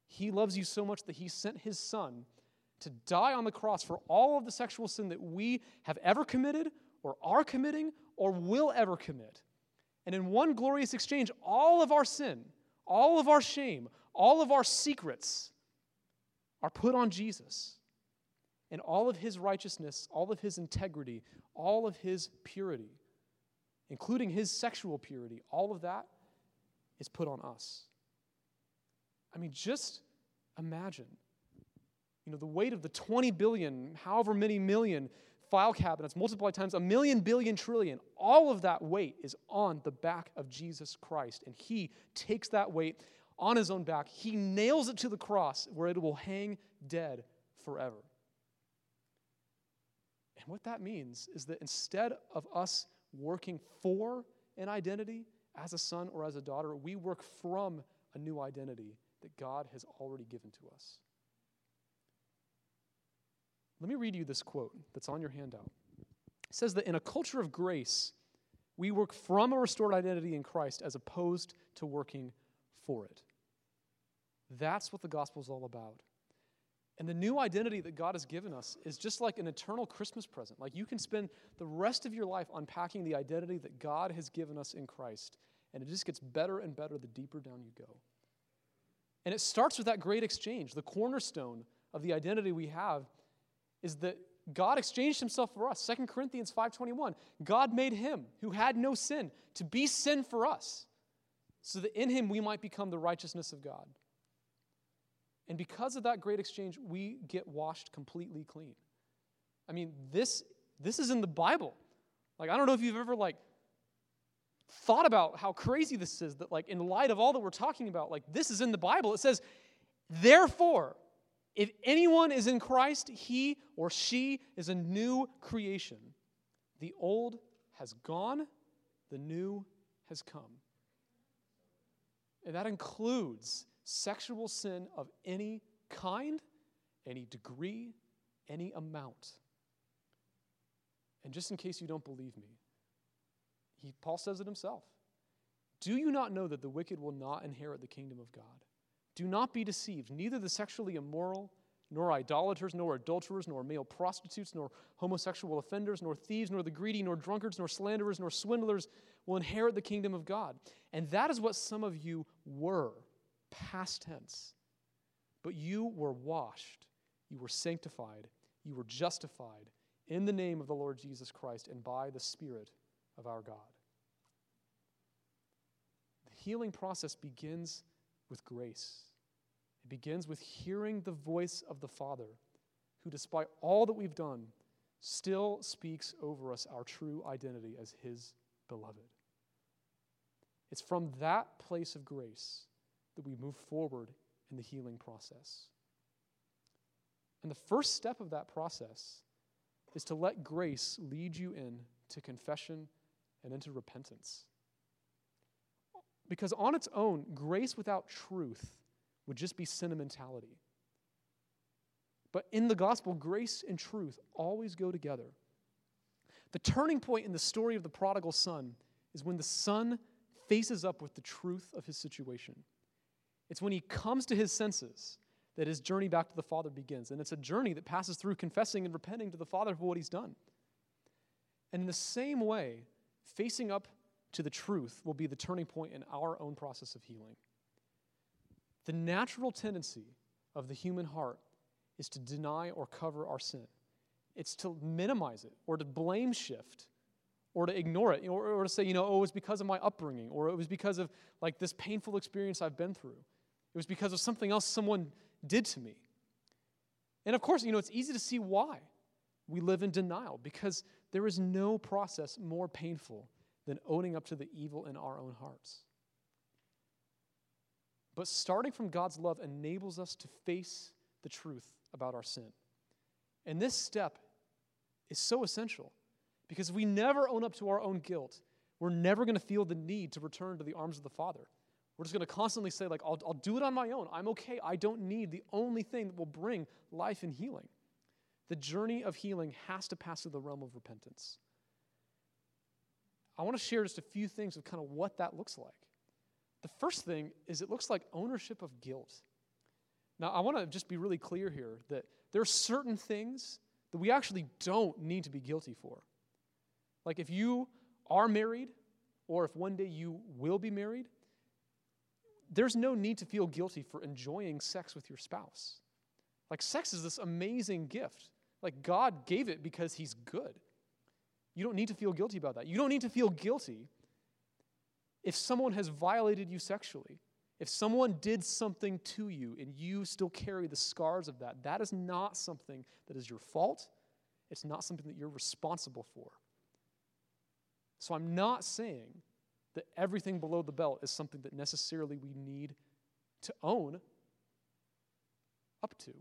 He loves you so much that He sent His Son to die on the cross for all of the sexual sin that we have ever committed, or are committing, or will ever commit. And in one glorious exchange, all of our sin, all of our shame, all of our secrets are put on Jesus and all of his righteousness, all of his integrity, all of his purity, including his sexual purity, all of that is put on us. I mean, just imagine, you know, the weight of the 20 billion, however many million file cabinets multiplied times a million billion trillion, all of that weight is on the back of Jesus Christ. And he takes that weight on his own back. He nails it to the cross where it will hang dead forever. And what that means is that instead of us working for an identity as a son or as a daughter, we work from a new identity that God has already given to us. Let me read you this quote that's on your handout. It says that in a culture of grace, we work from a restored identity in Christ as opposed to working for it. That's what the gospel is all about. And the new identity that God has given us is just like an eternal Christmas present. Like you can spend the rest of your life unpacking the identity that God has given us in Christ. And it just gets better and better the deeper down you go. And it starts with that great exchange. The cornerstone of the identity we have is that God exchanged himself for us. 2 Corinthians 5:21. God made him who had no sin to be sin for us, so that in him we might become the righteousness of God. And because of that great exchange, we get washed completely clean. I mean, this this is in the Bible. Like I don't know if you've ever like thought about how crazy this is that like in light of all that we're talking about, like this is in the Bible. It says, "Therefore, if anyone is in Christ, he or she is a new creation. The old has gone, the new has come. And that includes sexual sin of any kind, any degree, any amount. And just in case you don't believe me, he, Paul says it himself. Do you not know that the wicked will not inherit the kingdom of God? Do not be deceived. Neither the sexually immoral, nor idolaters, nor adulterers, nor male prostitutes, nor homosexual offenders, nor thieves, nor the greedy, nor drunkards, nor slanderers, nor swindlers will inherit the kingdom of God. And that is what some of you were, past tense. But you were washed, you were sanctified, you were justified in the name of the Lord Jesus Christ and by the Spirit of our God. The healing process begins with grace. It begins with hearing the voice of the Father, who, despite all that we've done, still speaks over us our true identity as His beloved. It's from that place of grace that we move forward in the healing process. And the first step of that process is to let grace lead you in to confession and into repentance. Because on its own, grace without truth would just be sentimentality. But in the gospel, grace and truth always go together. The turning point in the story of the prodigal son is when the son faces up with the truth of his situation. It's when he comes to his senses that his journey back to the Father begins. And it's a journey that passes through confessing and repenting to the Father for what he's done. And in the same way, facing up to the truth will be the turning point in our own process of healing. The natural tendency of the human heart is to deny or cover our sin. It's to minimize it or to blame shift or to ignore it or, or to say, you know, oh, it was because of my upbringing or it was because of like this painful experience I've been through. It was because of something else someone did to me. And of course, you know, it's easy to see why we live in denial because there is no process more painful than owning up to the evil in our own hearts. But starting from God's love enables us to face the truth about our sin. And this step is so essential because if we never own up to our own guilt, we're never going to feel the need to return to the arms of the Father. We're just going to constantly say, like, I'll, I'll do it on my own. I'm okay. I don't need the only thing that will bring life and healing. The journey of healing has to pass through the realm of repentance. I want to share just a few things of kind of what that looks like. The first thing is it looks like ownership of guilt. Now, I want to just be really clear here that there are certain things that we actually don't need to be guilty for. Like if you are married, or if one day you will be married, there's no need to feel guilty for enjoying sex with your spouse. Like, sex is this amazing gift. Like, God gave it because He's good. You don't need to feel guilty about that. You don't need to feel guilty if someone has violated you sexually. If someone did something to you and you still carry the scars of that, that is not something that is your fault. It's not something that you're responsible for. So I'm not saying that everything below the belt is something that necessarily we need to own up to.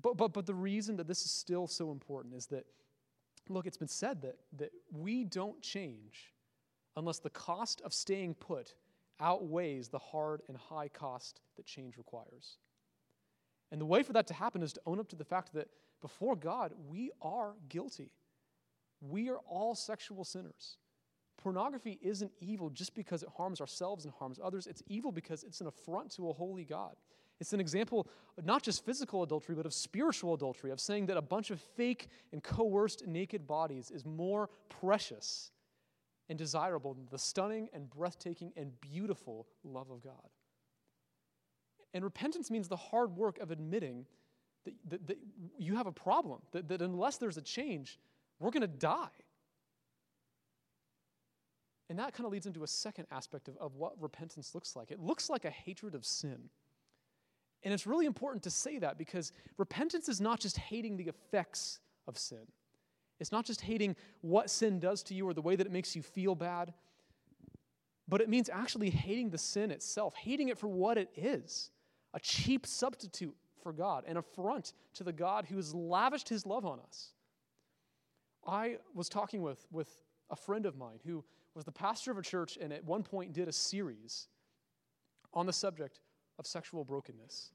But, but, but the reason that this is still so important is that Look, it's been said that, that we don't change unless the cost of staying put outweighs the hard and high cost that change requires. And the way for that to happen is to own up to the fact that before God, we are guilty. We are all sexual sinners. Pornography isn't evil just because it harms ourselves and harms others. It's evil because it's an affront to a holy God. It's an example not just physical adultery, but of spiritual adultery, of saying that a bunch of fake and coerced naked bodies is more precious and desirable than the stunning and breathtaking and beautiful love of God. And repentance means the hard work of admitting that, that, that you have a problem, that, that unless there's a change, we're going to die. And that kind of leads into a second aspect of, of what repentance looks like. It looks like a hatred of sin. And it's really important to say that because repentance is not just hating the effects of sin. It's not just hating what sin does to you or the way that it makes you feel bad, but it means actually hating the sin itself, hating it for what it is a cheap substitute for God, an affront to the God who has lavished his love on us. I was talking with, with a friend of mine who was the pastor of a church and at one point did a series on the subject of sexual brokenness.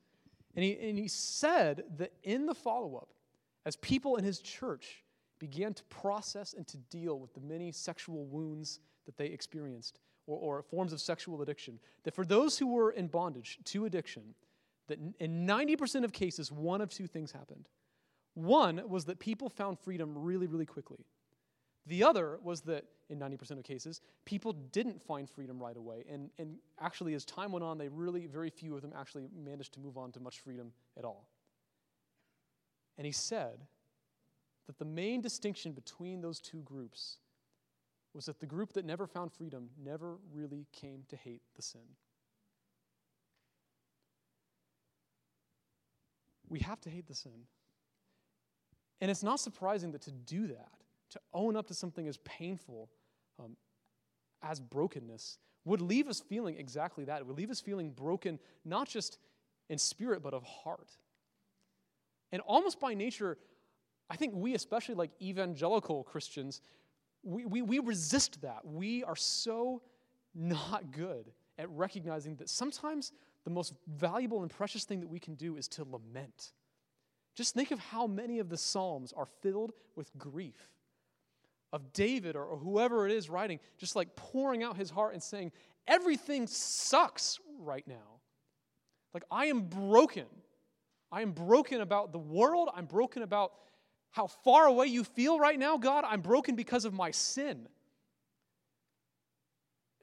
And he, and he said that in the follow up, as people in his church began to process and to deal with the many sexual wounds that they experienced or, or forms of sexual addiction, that for those who were in bondage to addiction, that in 90% of cases, one of two things happened. One was that people found freedom really, really quickly. The other was that in 90% of cases, people didn't find freedom right away. And, and actually, as time went on, they really, very few of them actually managed to move on to much freedom at all. And he said that the main distinction between those two groups was that the group that never found freedom never really came to hate the sin. We have to hate the sin. And it's not surprising that to do that, to own up to something as painful um, as brokenness, would leave us feeling exactly that. It would leave us feeling broken, not just in spirit, but of heart. And almost by nature, I think we, especially like evangelical Christians, we, we, we resist that. We are so not good at recognizing that sometimes the most valuable and precious thing that we can do is to lament. Just think of how many of the Psalms are filled with grief. Of David or, or whoever it is writing, just like pouring out his heart and saying, Everything sucks right now. Like, I am broken. I am broken about the world. I'm broken about how far away you feel right now, God. I'm broken because of my sin.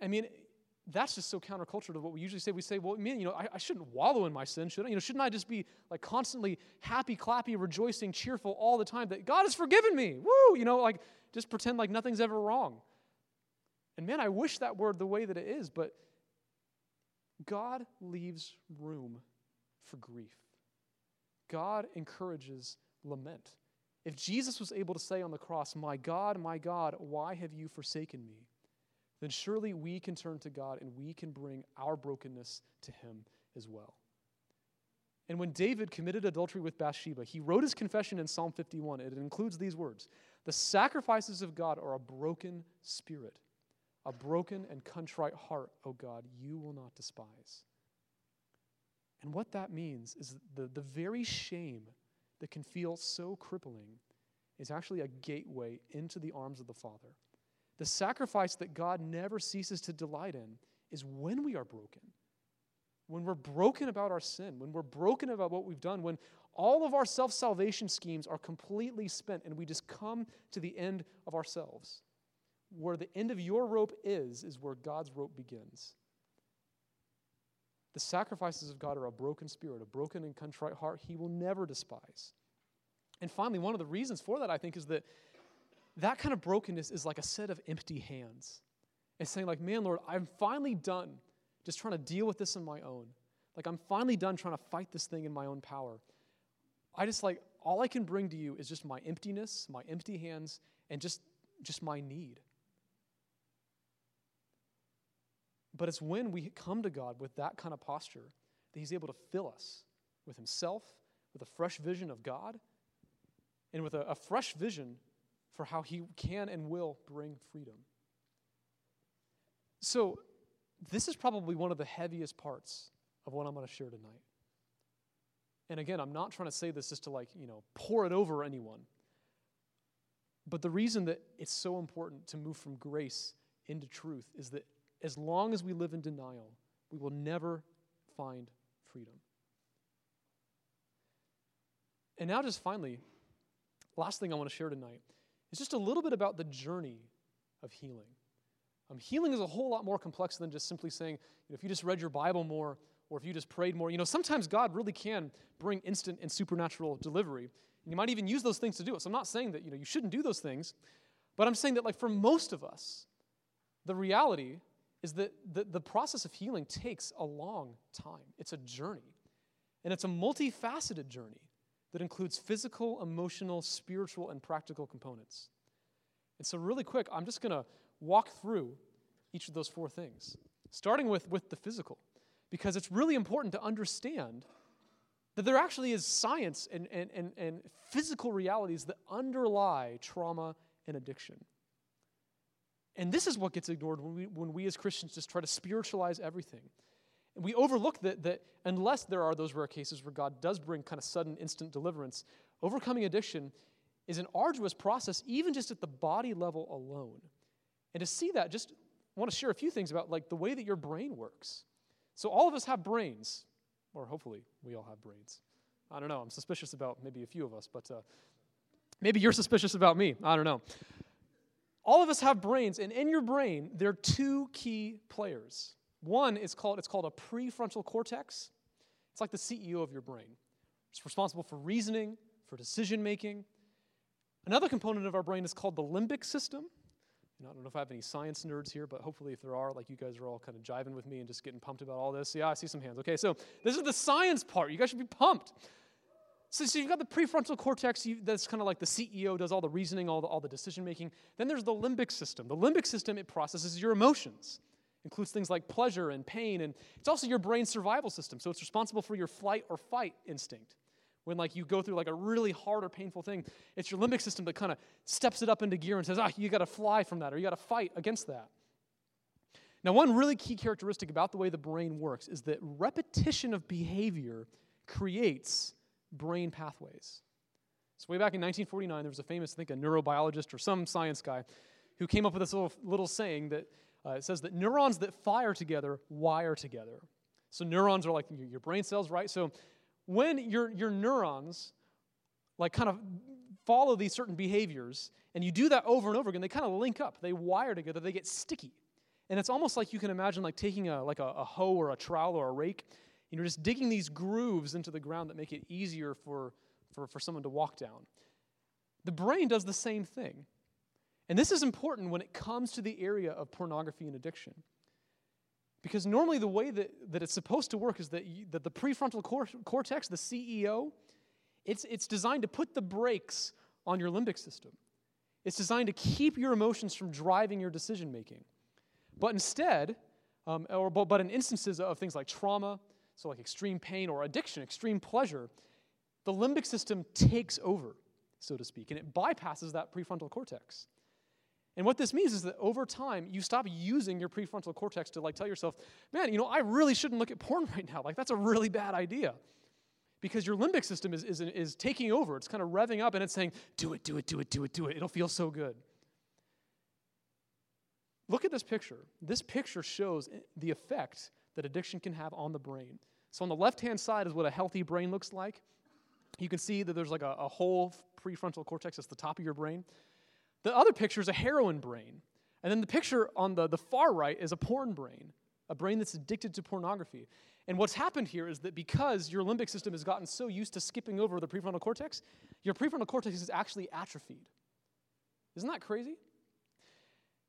I mean, that's just so countercultural to what we usually say. We say, well, man, you know, I, I, shouldn't wallow in my sin, should I? You know, shouldn't I just be like constantly happy, clappy, rejoicing, cheerful all the time that God has forgiven me? Woo! You know, like just pretend like nothing's ever wrong. And man, I wish that were the way that it is, but God leaves room for grief. God encourages lament. If Jesus was able to say on the cross, My God, my God, why have you forsaken me? then surely we can turn to God and we can bring our brokenness to Him as well. And when David committed adultery with Bathsheba, he wrote his confession in Psalm 51. It includes these words The sacrifices of God are a broken spirit, a broken and contrite heart, O God, you will not despise. And what that means is the, the very shame that can feel so crippling is actually a gateway into the arms of the Father. The sacrifice that God never ceases to delight in is when we are broken. When we're broken about our sin, when we're broken about what we've done, when all of our self salvation schemes are completely spent and we just come to the end of ourselves. Where the end of your rope is, is where God's rope begins. The sacrifices of God are a broken spirit, a broken and contrite heart He will never despise. And finally, one of the reasons for that, I think, is that that kind of brokenness is like a set of empty hands. It's saying, like, man, Lord, I'm finally done just trying to deal with this on my own. Like, I'm finally done trying to fight this thing in my own power. I just like, all I can bring to you is just my emptiness, my empty hands, and just, just my need. But it's when we come to God with that kind of posture that He's able to fill us with Himself, with a fresh vision of God, and with a, a fresh vision for how he can and will bring freedom. So, this is probably one of the heaviest parts of what I'm going to share tonight. And again, I'm not trying to say this just to like, you know, pour it over anyone. But the reason that it's so important to move from grace into truth is that as long as we live in denial, we will never find freedom. And now, just finally, last thing I want to share tonight is just a little bit about the journey of healing. Um, healing is a whole lot more complex than just simply saying, you know, if you just read your Bible more or if you just prayed more. You know, sometimes God really can bring instant and supernatural delivery. And you might even use those things to do it. So I'm not saying that, you know, you shouldn't do those things, but I'm saying that, like, for most of us, the reality is that the, the process of healing takes a long time. It's a journey. And it's a multifaceted journey that includes physical, emotional, spiritual, and practical components. And so, really quick, I'm just going to walk through each of those four things, starting with, with the physical, because it's really important to understand that there actually is science and, and, and, and physical realities that underlie trauma and addiction. And this is what gets ignored when we, when we as Christians just try to spiritualize everything. And we overlook that, that unless there are those rare cases where God does bring kind of sudden, instant deliverance, overcoming addiction is an arduous process, even just at the body level alone. And to see that, just want to share a few things about like the way that your brain works. So all of us have brains, or hopefully we all have brains. I don't know. I'm suspicious about maybe a few of us, but uh, maybe you're suspicious about me. I don't know. All of us have brains, and in your brain, there are two key players. One is called it's called a prefrontal cortex. It's like the CEO of your brain. It's responsible for reasoning, for decision making. Another component of our brain is called the limbic system. Know, I don't know if I have any science nerds here, but hopefully, if there are, like you guys are all kind of jiving with me and just getting pumped about all this. Yeah, I see some hands. Okay, so this is the science part. You guys should be pumped. So, so you've got the prefrontal cortex, you, that's kind of like the CEO, does all the reasoning, all the, all the decision making. Then there's the limbic system. The limbic system, it processes your emotions, includes things like pleasure and pain, and it's also your brain survival system. So it's responsible for your flight or fight instinct when like you go through like a really hard or painful thing it's your limbic system that kind of steps it up into gear and says ah you got to fly from that or you got to fight against that. Now one really key characteristic about the way the brain works is that repetition of behavior creates brain pathways. So way back in 1949 there was a famous i think a neurobiologist or some science guy who came up with this little, little saying that uh, it says that neurons that fire together wire together. So neurons are like your, your brain cells right? So when your, your neurons like kind of follow these certain behaviors and you do that over and over again they kind of link up they wire together they get sticky. And it's almost like you can imagine like taking a like a, a hoe or a trowel or a rake and you're just digging these grooves into the ground that make it easier for, for, for someone to walk down. The brain does the same thing. And this is important when it comes to the area of pornography and addiction because normally, the way that, that it's supposed to work is that, you, that the prefrontal cor- cortex, the CEO, it's, it's designed to put the brakes on your limbic system. It's designed to keep your emotions from driving your decision making. But instead, um, or, but, but in instances of things like trauma, so like extreme pain or addiction, extreme pleasure, the limbic system takes over, so to speak, and it bypasses that prefrontal cortex. And what this means is that over time, you stop using your prefrontal cortex to like tell yourself, man, you know, I really shouldn't look at porn right now. Like, that's a really bad idea. Because your limbic system is, is, is taking over. It's kind of revving up and it's saying, do it, do it, do it, do it, do it. It'll feel so good. Look at this picture. This picture shows the effect that addiction can have on the brain. So, on the left hand side is what a healthy brain looks like. You can see that there's like a, a whole prefrontal cortex that's the top of your brain. The other picture is a heroin brain. And then the picture on the, the far right is a porn brain, a brain that's addicted to pornography. And what's happened here is that because your limbic system has gotten so used to skipping over the prefrontal cortex, your prefrontal cortex is actually atrophied. Isn't that crazy?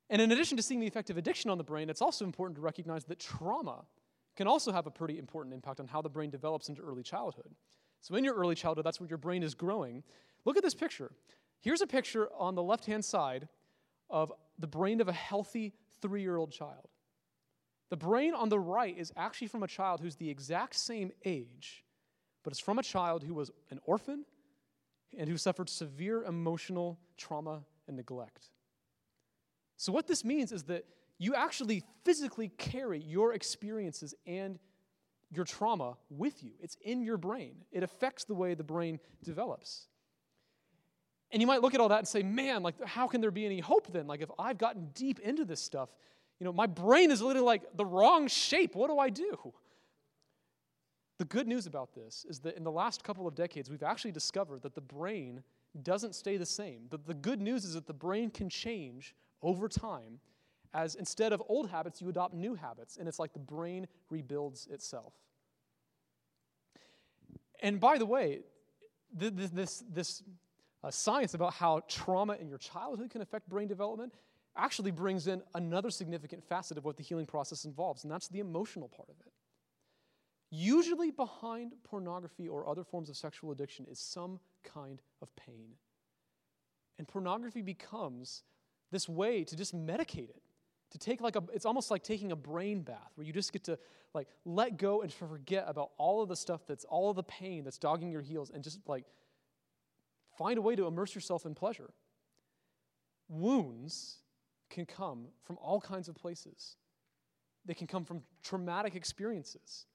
And in addition to seeing the effect of addiction on the brain, it's also important to recognize that trauma can also have a pretty important impact on how the brain develops into early childhood. So, in your early childhood, that's where your brain is growing. Look at this picture. Here's a picture on the left hand side of the brain of a healthy three year old child. The brain on the right is actually from a child who's the exact same age, but it's from a child who was an orphan and who suffered severe emotional trauma and neglect. So, what this means is that you actually physically carry your experiences and your trauma with you. It's in your brain, it affects the way the brain develops. And you might look at all that and say, man, like, how can there be any hope then? Like, if I've gotten deep into this stuff, you know, my brain is literally like the wrong shape. What do I do? The good news about this is that in the last couple of decades, we've actually discovered that the brain doesn't stay the same. The, the good news is that the brain can change over time as instead of old habits, you adopt new habits, and it's like the brain rebuilds itself. And by the way, this, this uh, science about how trauma in your childhood can affect brain development actually brings in another significant facet of what the healing process involves, and that's the emotional part of it. Usually, behind pornography or other forms of sexual addiction is some kind of pain. And pornography becomes this way to just medicate it. To take like a, it's almost like taking a brain bath where you just get to like let go and forget about all of the stuff that's all of the pain that's dogging your heels and just like find a way to immerse yourself in pleasure. Wounds can come from all kinds of places. They can come from traumatic experiences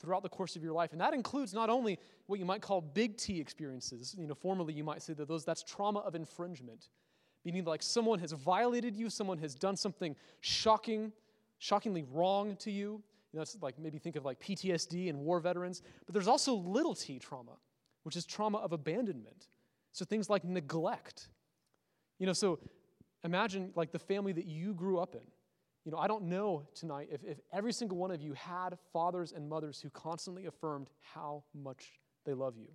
throughout the course of your life. And that includes not only what you might call big T experiences. You know, formerly you might say that those that's trauma of infringement, meaning like someone has violated you, someone has done something shocking, shockingly wrong to you. You know, that's like maybe think of like PTSD and war veterans. But there's also little t trauma, which is trauma of abandonment. So things like neglect. You know, so imagine like the family that you grew up in. You know, I don't know tonight if, if every single one of you had fathers and mothers who constantly affirmed how much they love you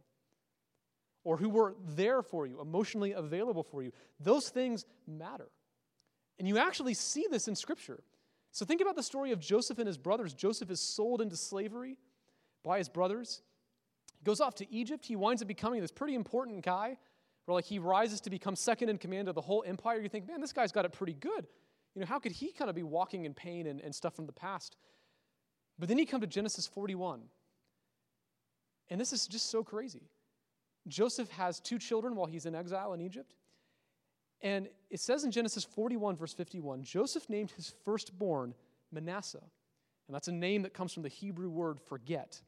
or who were there for you, emotionally available for you. Those things matter. And you actually see this in Scripture. So think about the story of Joseph and his brothers. Joseph is sold into slavery by his brothers. He goes off to Egypt. He winds up becoming this pretty important guy, where like he rises to become second in command of the whole empire. You think, man, this guy's got it pretty good. You know, how could he kind of be walking in pain and, and stuff from the past? But then you come to Genesis 41. And this is just so crazy. Joseph has two children while he's in exile in Egypt. And it says in Genesis 41, verse 51, Joseph named his firstborn Manasseh. And that's a name that comes from the Hebrew word forget.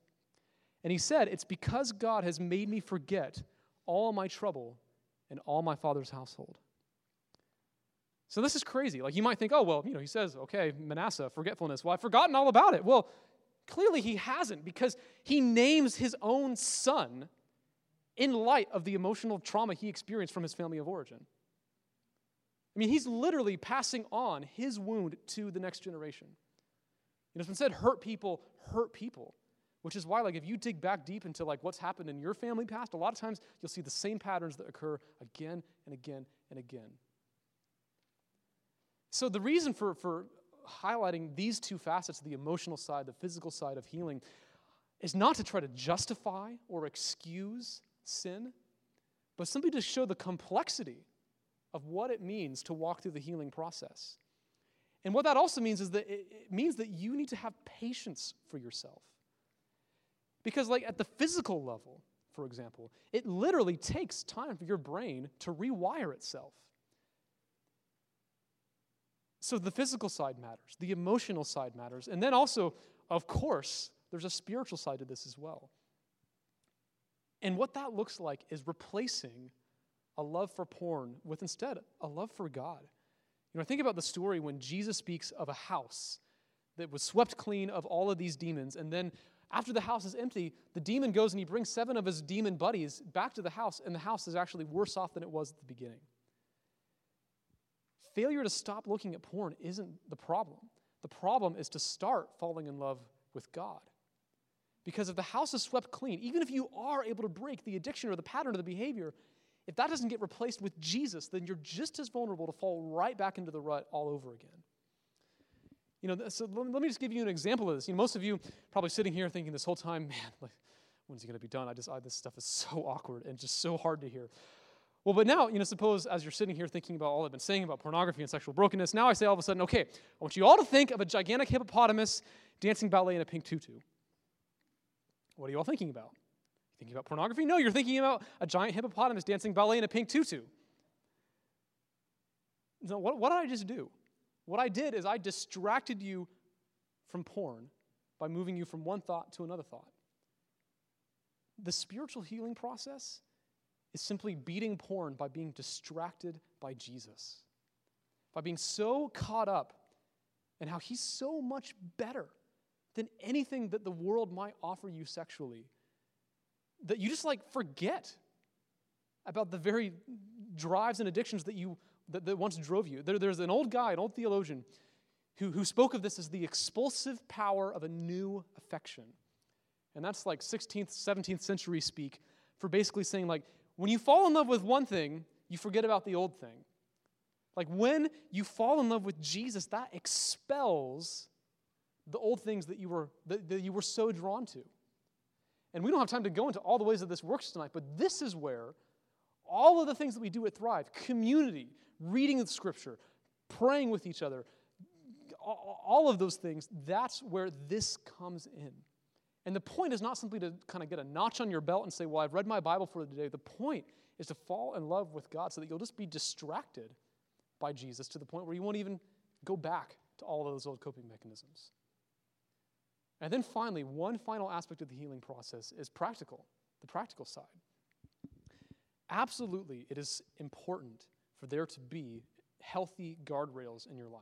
And he said, It's because God has made me forget all my trouble and all my father's household. So this is crazy. Like you might think, oh, well, you know, he says, okay, Manasseh, forgetfulness. Well, I've forgotten all about it. Well, clearly he hasn't because he names his own son in light of the emotional trauma he experienced from his family of origin. I mean, he's literally passing on his wound to the next generation. You know, it's been said, hurt people hurt people, which is why, like, if you dig back deep into like what's happened in your family past, a lot of times you'll see the same patterns that occur again and again and again. So, the reason for, for highlighting these two facets the emotional side, the physical side of healing is not to try to justify or excuse sin, but simply to show the complexity of what it means to walk through the healing process. And what that also means is that it means that you need to have patience for yourself. Because, like at the physical level, for example, it literally takes time for your brain to rewire itself. So the physical side matters, the emotional side matters. And then also, of course, there's a spiritual side to this as well. And what that looks like is replacing a love for porn with instead a love for God. You know, think about the story when Jesus speaks of a house that was swept clean of all of these demons. And then after the house is empty, the demon goes and he brings seven of his demon buddies back to the house, and the house is actually worse off than it was at the beginning failure to stop looking at porn isn't the problem. The problem is to start falling in love with God. Because if the house is swept clean, even if you are able to break the addiction or the pattern of the behavior, if that doesn't get replaced with Jesus, then you're just as vulnerable to fall right back into the rut all over again. You know, so let me just give you an example of this. You know, most of you probably sitting here thinking this whole time, man, like, when's it going to be done? I just, I, this stuff is so awkward and just so hard to hear. Well, but now, you know, suppose as you're sitting here thinking about all I've been saying about pornography and sexual brokenness, now I say all of a sudden, okay, I want you all to think of a gigantic hippopotamus dancing ballet in a pink tutu. What are you all thinking about? Thinking about pornography? No, you're thinking about a giant hippopotamus dancing ballet in a pink tutu. So what, what did I just do? What I did is I distracted you from porn by moving you from one thought to another thought. The spiritual healing process is simply beating porn by being distracted by Jesus, by being so caught up in how he's so much better than anything that the world might offer you sexually. That you just like forget about the very drives and addictions that you that, that once drove you. There, there's an old guy, an old theologian, who, who spoke of this as the expulsive power of a new affection. And that's like 16th, 17th century speak for basically saying, like, when you fall in love with one thing, you forget about the old thing. Like, when you fall in love with Jesus, that expels the old things that you were, that, that you were so drawn to. And we don't have time to go into all the ways that this works tonight, but this is where all of the things that we do at Thrive community, reading the scripture, praying with each other, all of those things that's where this comes in. And the point is not simply to kind of get a notch on your belt and say, Well, I've read my Bible for the day. The point is to fall in love with God so that you'll just be distracted by Jesus to the point where you won't even go back to all of those old coping mechanisms. And then finally, one final aspect of the healing process is practical, the practical side. Absolutely, it is important for there to be healthy guardrails in your life.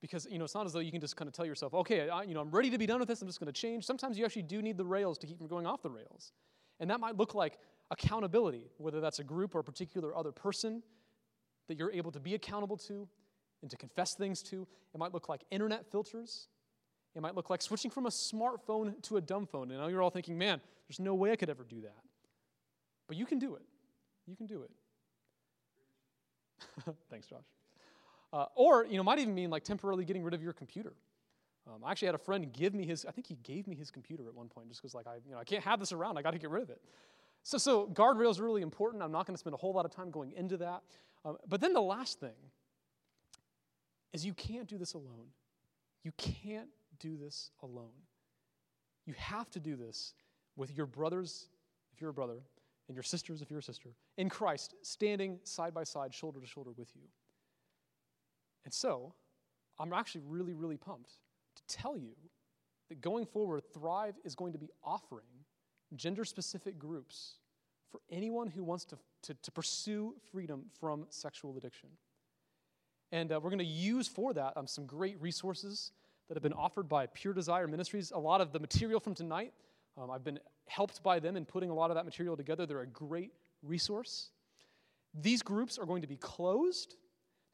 Because you know, it's not as though you can just kind of tell yourself, okay, I, you know, I'm ready to be done with this, I'm just going to change. Sometimes you actually do need the rails to keep from going off the rails. And that might look like accountability, whether that's a group or a particular other person that you're able to be accountable to and to confess things to. It might look like internet filters. It might look like switching from a smartphone to a dumb phone. And now you're all thinking, man, there's no way I could ever do that. But you can do it. You can do it. Thanks, Josh. Uh, or, you know, might even mean like temporarily getting rid of your computer. Um, I actually had a friend give me his, I think he gave me his computer at one point just because like I, you know, I can't have this around. I got to get rid of it. So, so guardrails are really important. I'm not going to spend a whole lot of time going into that. Um, but then the last thing is you can't do this alone. You can't do this alone. You have to do this with your brothers, if you're a brother, and your sisters, if you're a sister, in Christ, standing side by side, shoulder to shoulder with you. And so, I'm actually really, really pumped to tell you that going forward, Thrive is going to be offering gender specific groups for anyone who wants to, to, to pursue freedom from sexual addiction. And uh, we're going to use for that um, some great resources that have been offered by Pure Desire Ministries. A lot of the material from tonight, um, I've been helped by them in putting a lot of that material together. They're a great resource. These groups are going to be closed,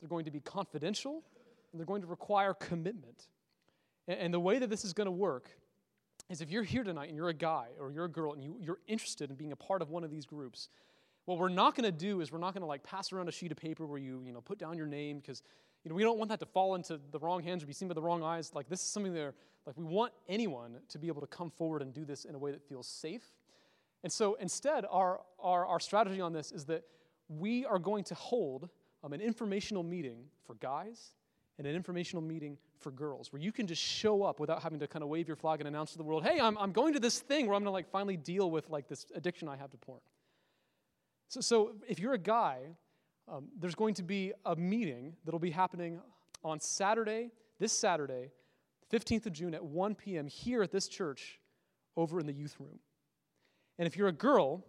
they're going to be confidential, and they're going to require commitment. And, and the way that this is going to work is if you're here tonight and you're a guy or you're a girl and you, you're interested in being a part of one of these groups, what we're not going to do is we're not going to like pass around a sheet of paper where you, you know, put down your name because you know, we don't want that to fall into the wrong hands or be seen by the wrong eyes. Like this is something that, like we want anyone to be able to come forward and do this in a way that feels safe. And so instead, our, our, our strategy on this is that we are going to hold um, an informational meeting for guys and an informational meeting for girls where you can just show up without having to kind of wave your flag and announce to the world, hey, I'm, I'm going to this thing where I'm going to like finally deal with like this addiction I have to porn. So, so if you're a guy um, there's going to be a meeting that'll be happening on Saturday, this Saturday, 15th of June at 1 p.m. here at this church over in the youth room. And if you're a girl,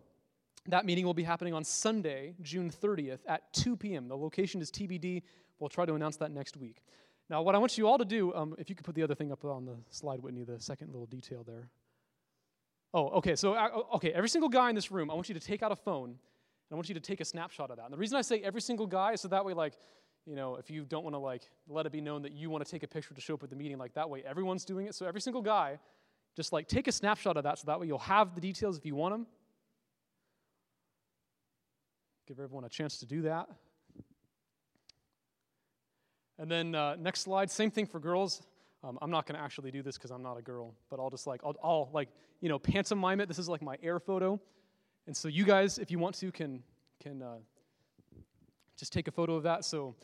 that meeting will be happening on Sunday, June 30th at 2 p.m. The location is TBD. We'll try to announce that next week. Now, what I want you all to do, um, if you could put the other thing up on the slide, Whitney, the second little detail there. Oh, okay. So, uh, okay, every single guy in this room, I want you to take out a phone and I want you to take a snapshot of that. And the reason I say every single guy is so that way, like, you know, if you don't want to like let it be known that you want to take a picture to show up at the meeting, like that way everyone's doing it. So every single guy, just like take a snapshot of that so that way you'll have the details if you want them. Give everyone a chance to do that. And then uh, next slide, same thing for girls. Um, I'm not going to actually do this because I'm not a girl, but I'll just like I'll, I'll like you know pantomime it. This is like my air photo. And so you guys, if you want to, can can uh, just take a photo of that. So,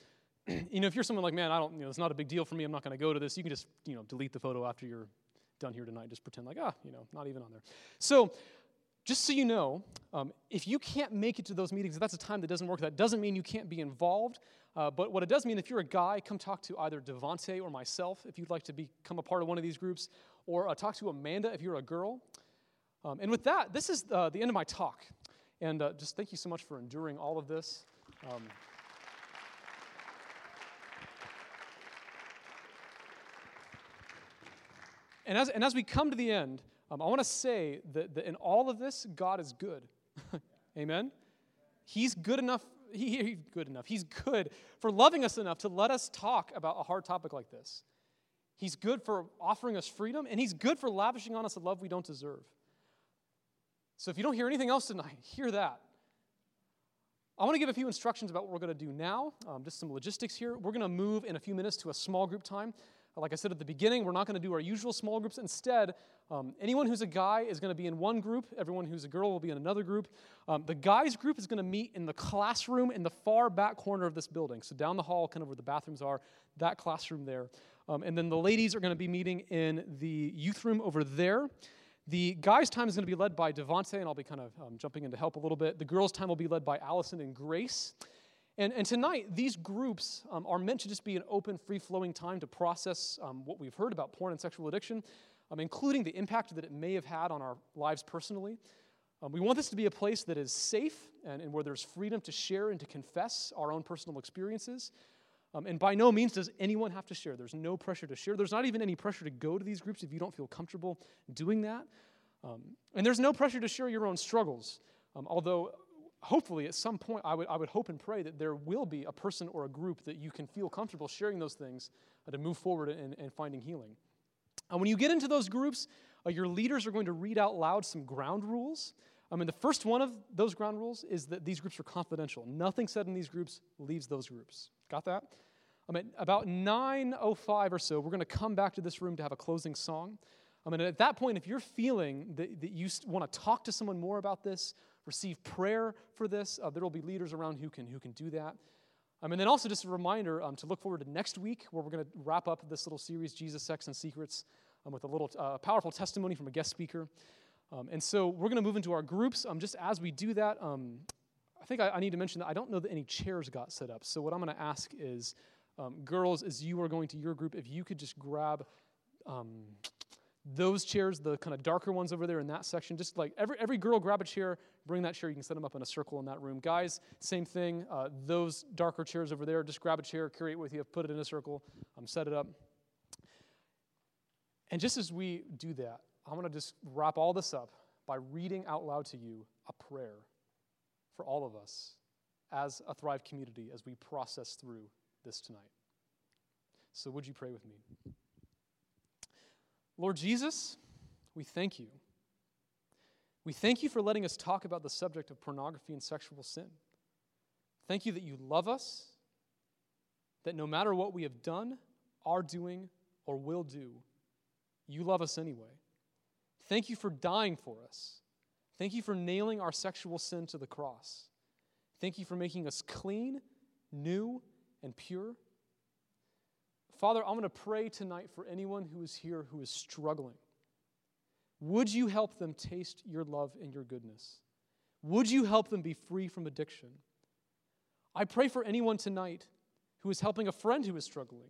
you know, if you're someone like, man, I don't, you know, it's not a big deal for me. I'm not going to go to this. You can just, you know, delete the photo after you're done here tonight. Just pretend like, ah, you know, not even on there. So, just so you know, um, if you can't make it to those meetings, if that's a time that doesn't work, that doesn't mean you can't be involved. Uh, but what it does mean, if you're a guy, come talk to either Devante or myself if you'd like to become a part of one of these groups, or uh, talk to Amanda if you're a girl. Um, and with that, this is uh, the end of my talk. And uh, just thank you so much for enduring all of this. Um, and, as, and as we come to the end, um, I want to say that, that in all of this, God is good. Amen? He's good enough. He, he's good enough. He's good for loving us enough to let us talk about a hard topic like this. He's good for offering us freedom, and He's good for lavishing on us a love we don't deserve. So if you don't hear anything else tonight, hear that. I want to give a few instructions about what we're going to do now, um, just some logistics here. We're going to move in a few minutes to a small group time. Like I said at the beginning, we're not going to do our usual small groups. Instead, um, anyone who's a guy is going to be in one group, everyone who's a girl will be in another group. Um, the guys' group is going to meet in the classroom in the far back corner of this building. So, down the hall, kind of where the bathrooms are, that classroom there. Um, and then the ladies are going to be meeting in the youth room over there. The guys' time is going to be led by Devonte, and I'll be kind of um, jumping in to help a little bit. The girls' time will be led by Allison and Grace. And, and tonight, these groups um, are meant to just be an open, free flowing time to process um, what we've heard about porn and sexual addiction, um, including the impact that it may have had on our lives personally. Um, we want this to be a place that is safe and, and where there's freedom to share and to confess our own personal experiences. Um, and by no means does anyone have to share. There's no pressure to share. There's not even any pressure to go to these groups if you don't feel comfortable doing that. Um, and there's no pressure to share your own struggles. Although, hopefully, at some point, I would, I would hope and pray that there will be a person or a group that you can feel comfortable sharing those things uh, to move forward and, finding healing. And when you get into those groups, uh, your leaders are going to read out loud some ground rules. I mean, the first one of those ground rules is that these groups are confidential. Nothing said in these groups leaves those groups. Got that? I mean, about 9.05 or so, we're going to come back to this room to have a closing song. I mean, at that point, if you're feeling that, that you want to talk to someone more about this, receive prayer for this, uh, there will be leaders around who can, who can do that. I mean, then also just a reminder um, to look forward to next week where we're going to wrap up this little series, Jesus, Sex, and Secrets, um, with a little uh, powerful testimony from a guest speaker. Um, and so we're going to move into our groups. Um, just as we do that, um, I think I, I, need to mention that I don't know that any chairs got set up. So what I'm going to ask is, um, girls, as you are going to your group, if you could just grab um, those chairs, the kind of darker ones over there in that section, just like every, every girl grab a chair, bring that chair. You can set them up in a circle in that room. Guys, same thing. Uh, those darker chairs over there, just grab a chair, carry it with you, put it in a circle, um, set it up. And just as we do that, I'm going to just wrap all this up by reading out loud to you a prayer for all of us as a Thrive community as we process through this tonight. So, would you pray with me? Lord Jesus, we thank you. We thank you for letting us talk about the subject of pornography and sexual sin. Thank you that you love us, that no matter what we have done, are doing, or will do, you love us anyway. Thank you for dying for us. Thank you for nailing our sexual sin to the cross. Thank you for making us clean, new, and pure. Father, I'm going to pray tonight for anyone who is here who is struggling. Would you help them taste your love and your goodness? Would you help them be free from addiction? I pray for anyone tonight who is helping a friend who is struggling.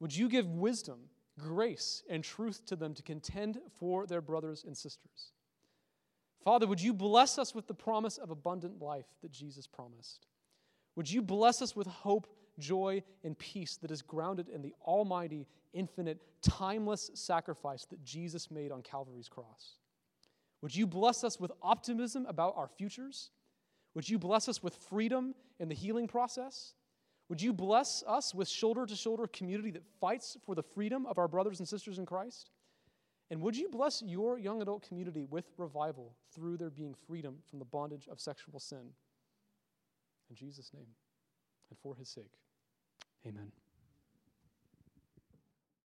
Would you give wisdom grace and truth to them to contend for their brothers and sisters. Father, would you bless us with the promise of abundant life that Jesus promised? Would you bless us with hope, joy, and peace that is grounded in the almighty, infinite, timeless sacrifice that Jesus made on Calvary's cross? Would you bless us with optimism about our futures? Would you bless us with freedom in the healing process? Would you bless us with shoulder to shoulder community that fights for the freedom of our brothers and sisters in Christ? And would you bless your young adult community with revival through there being freedom from the bondage of sexual sin? In Jesus' name and for his sake, amen.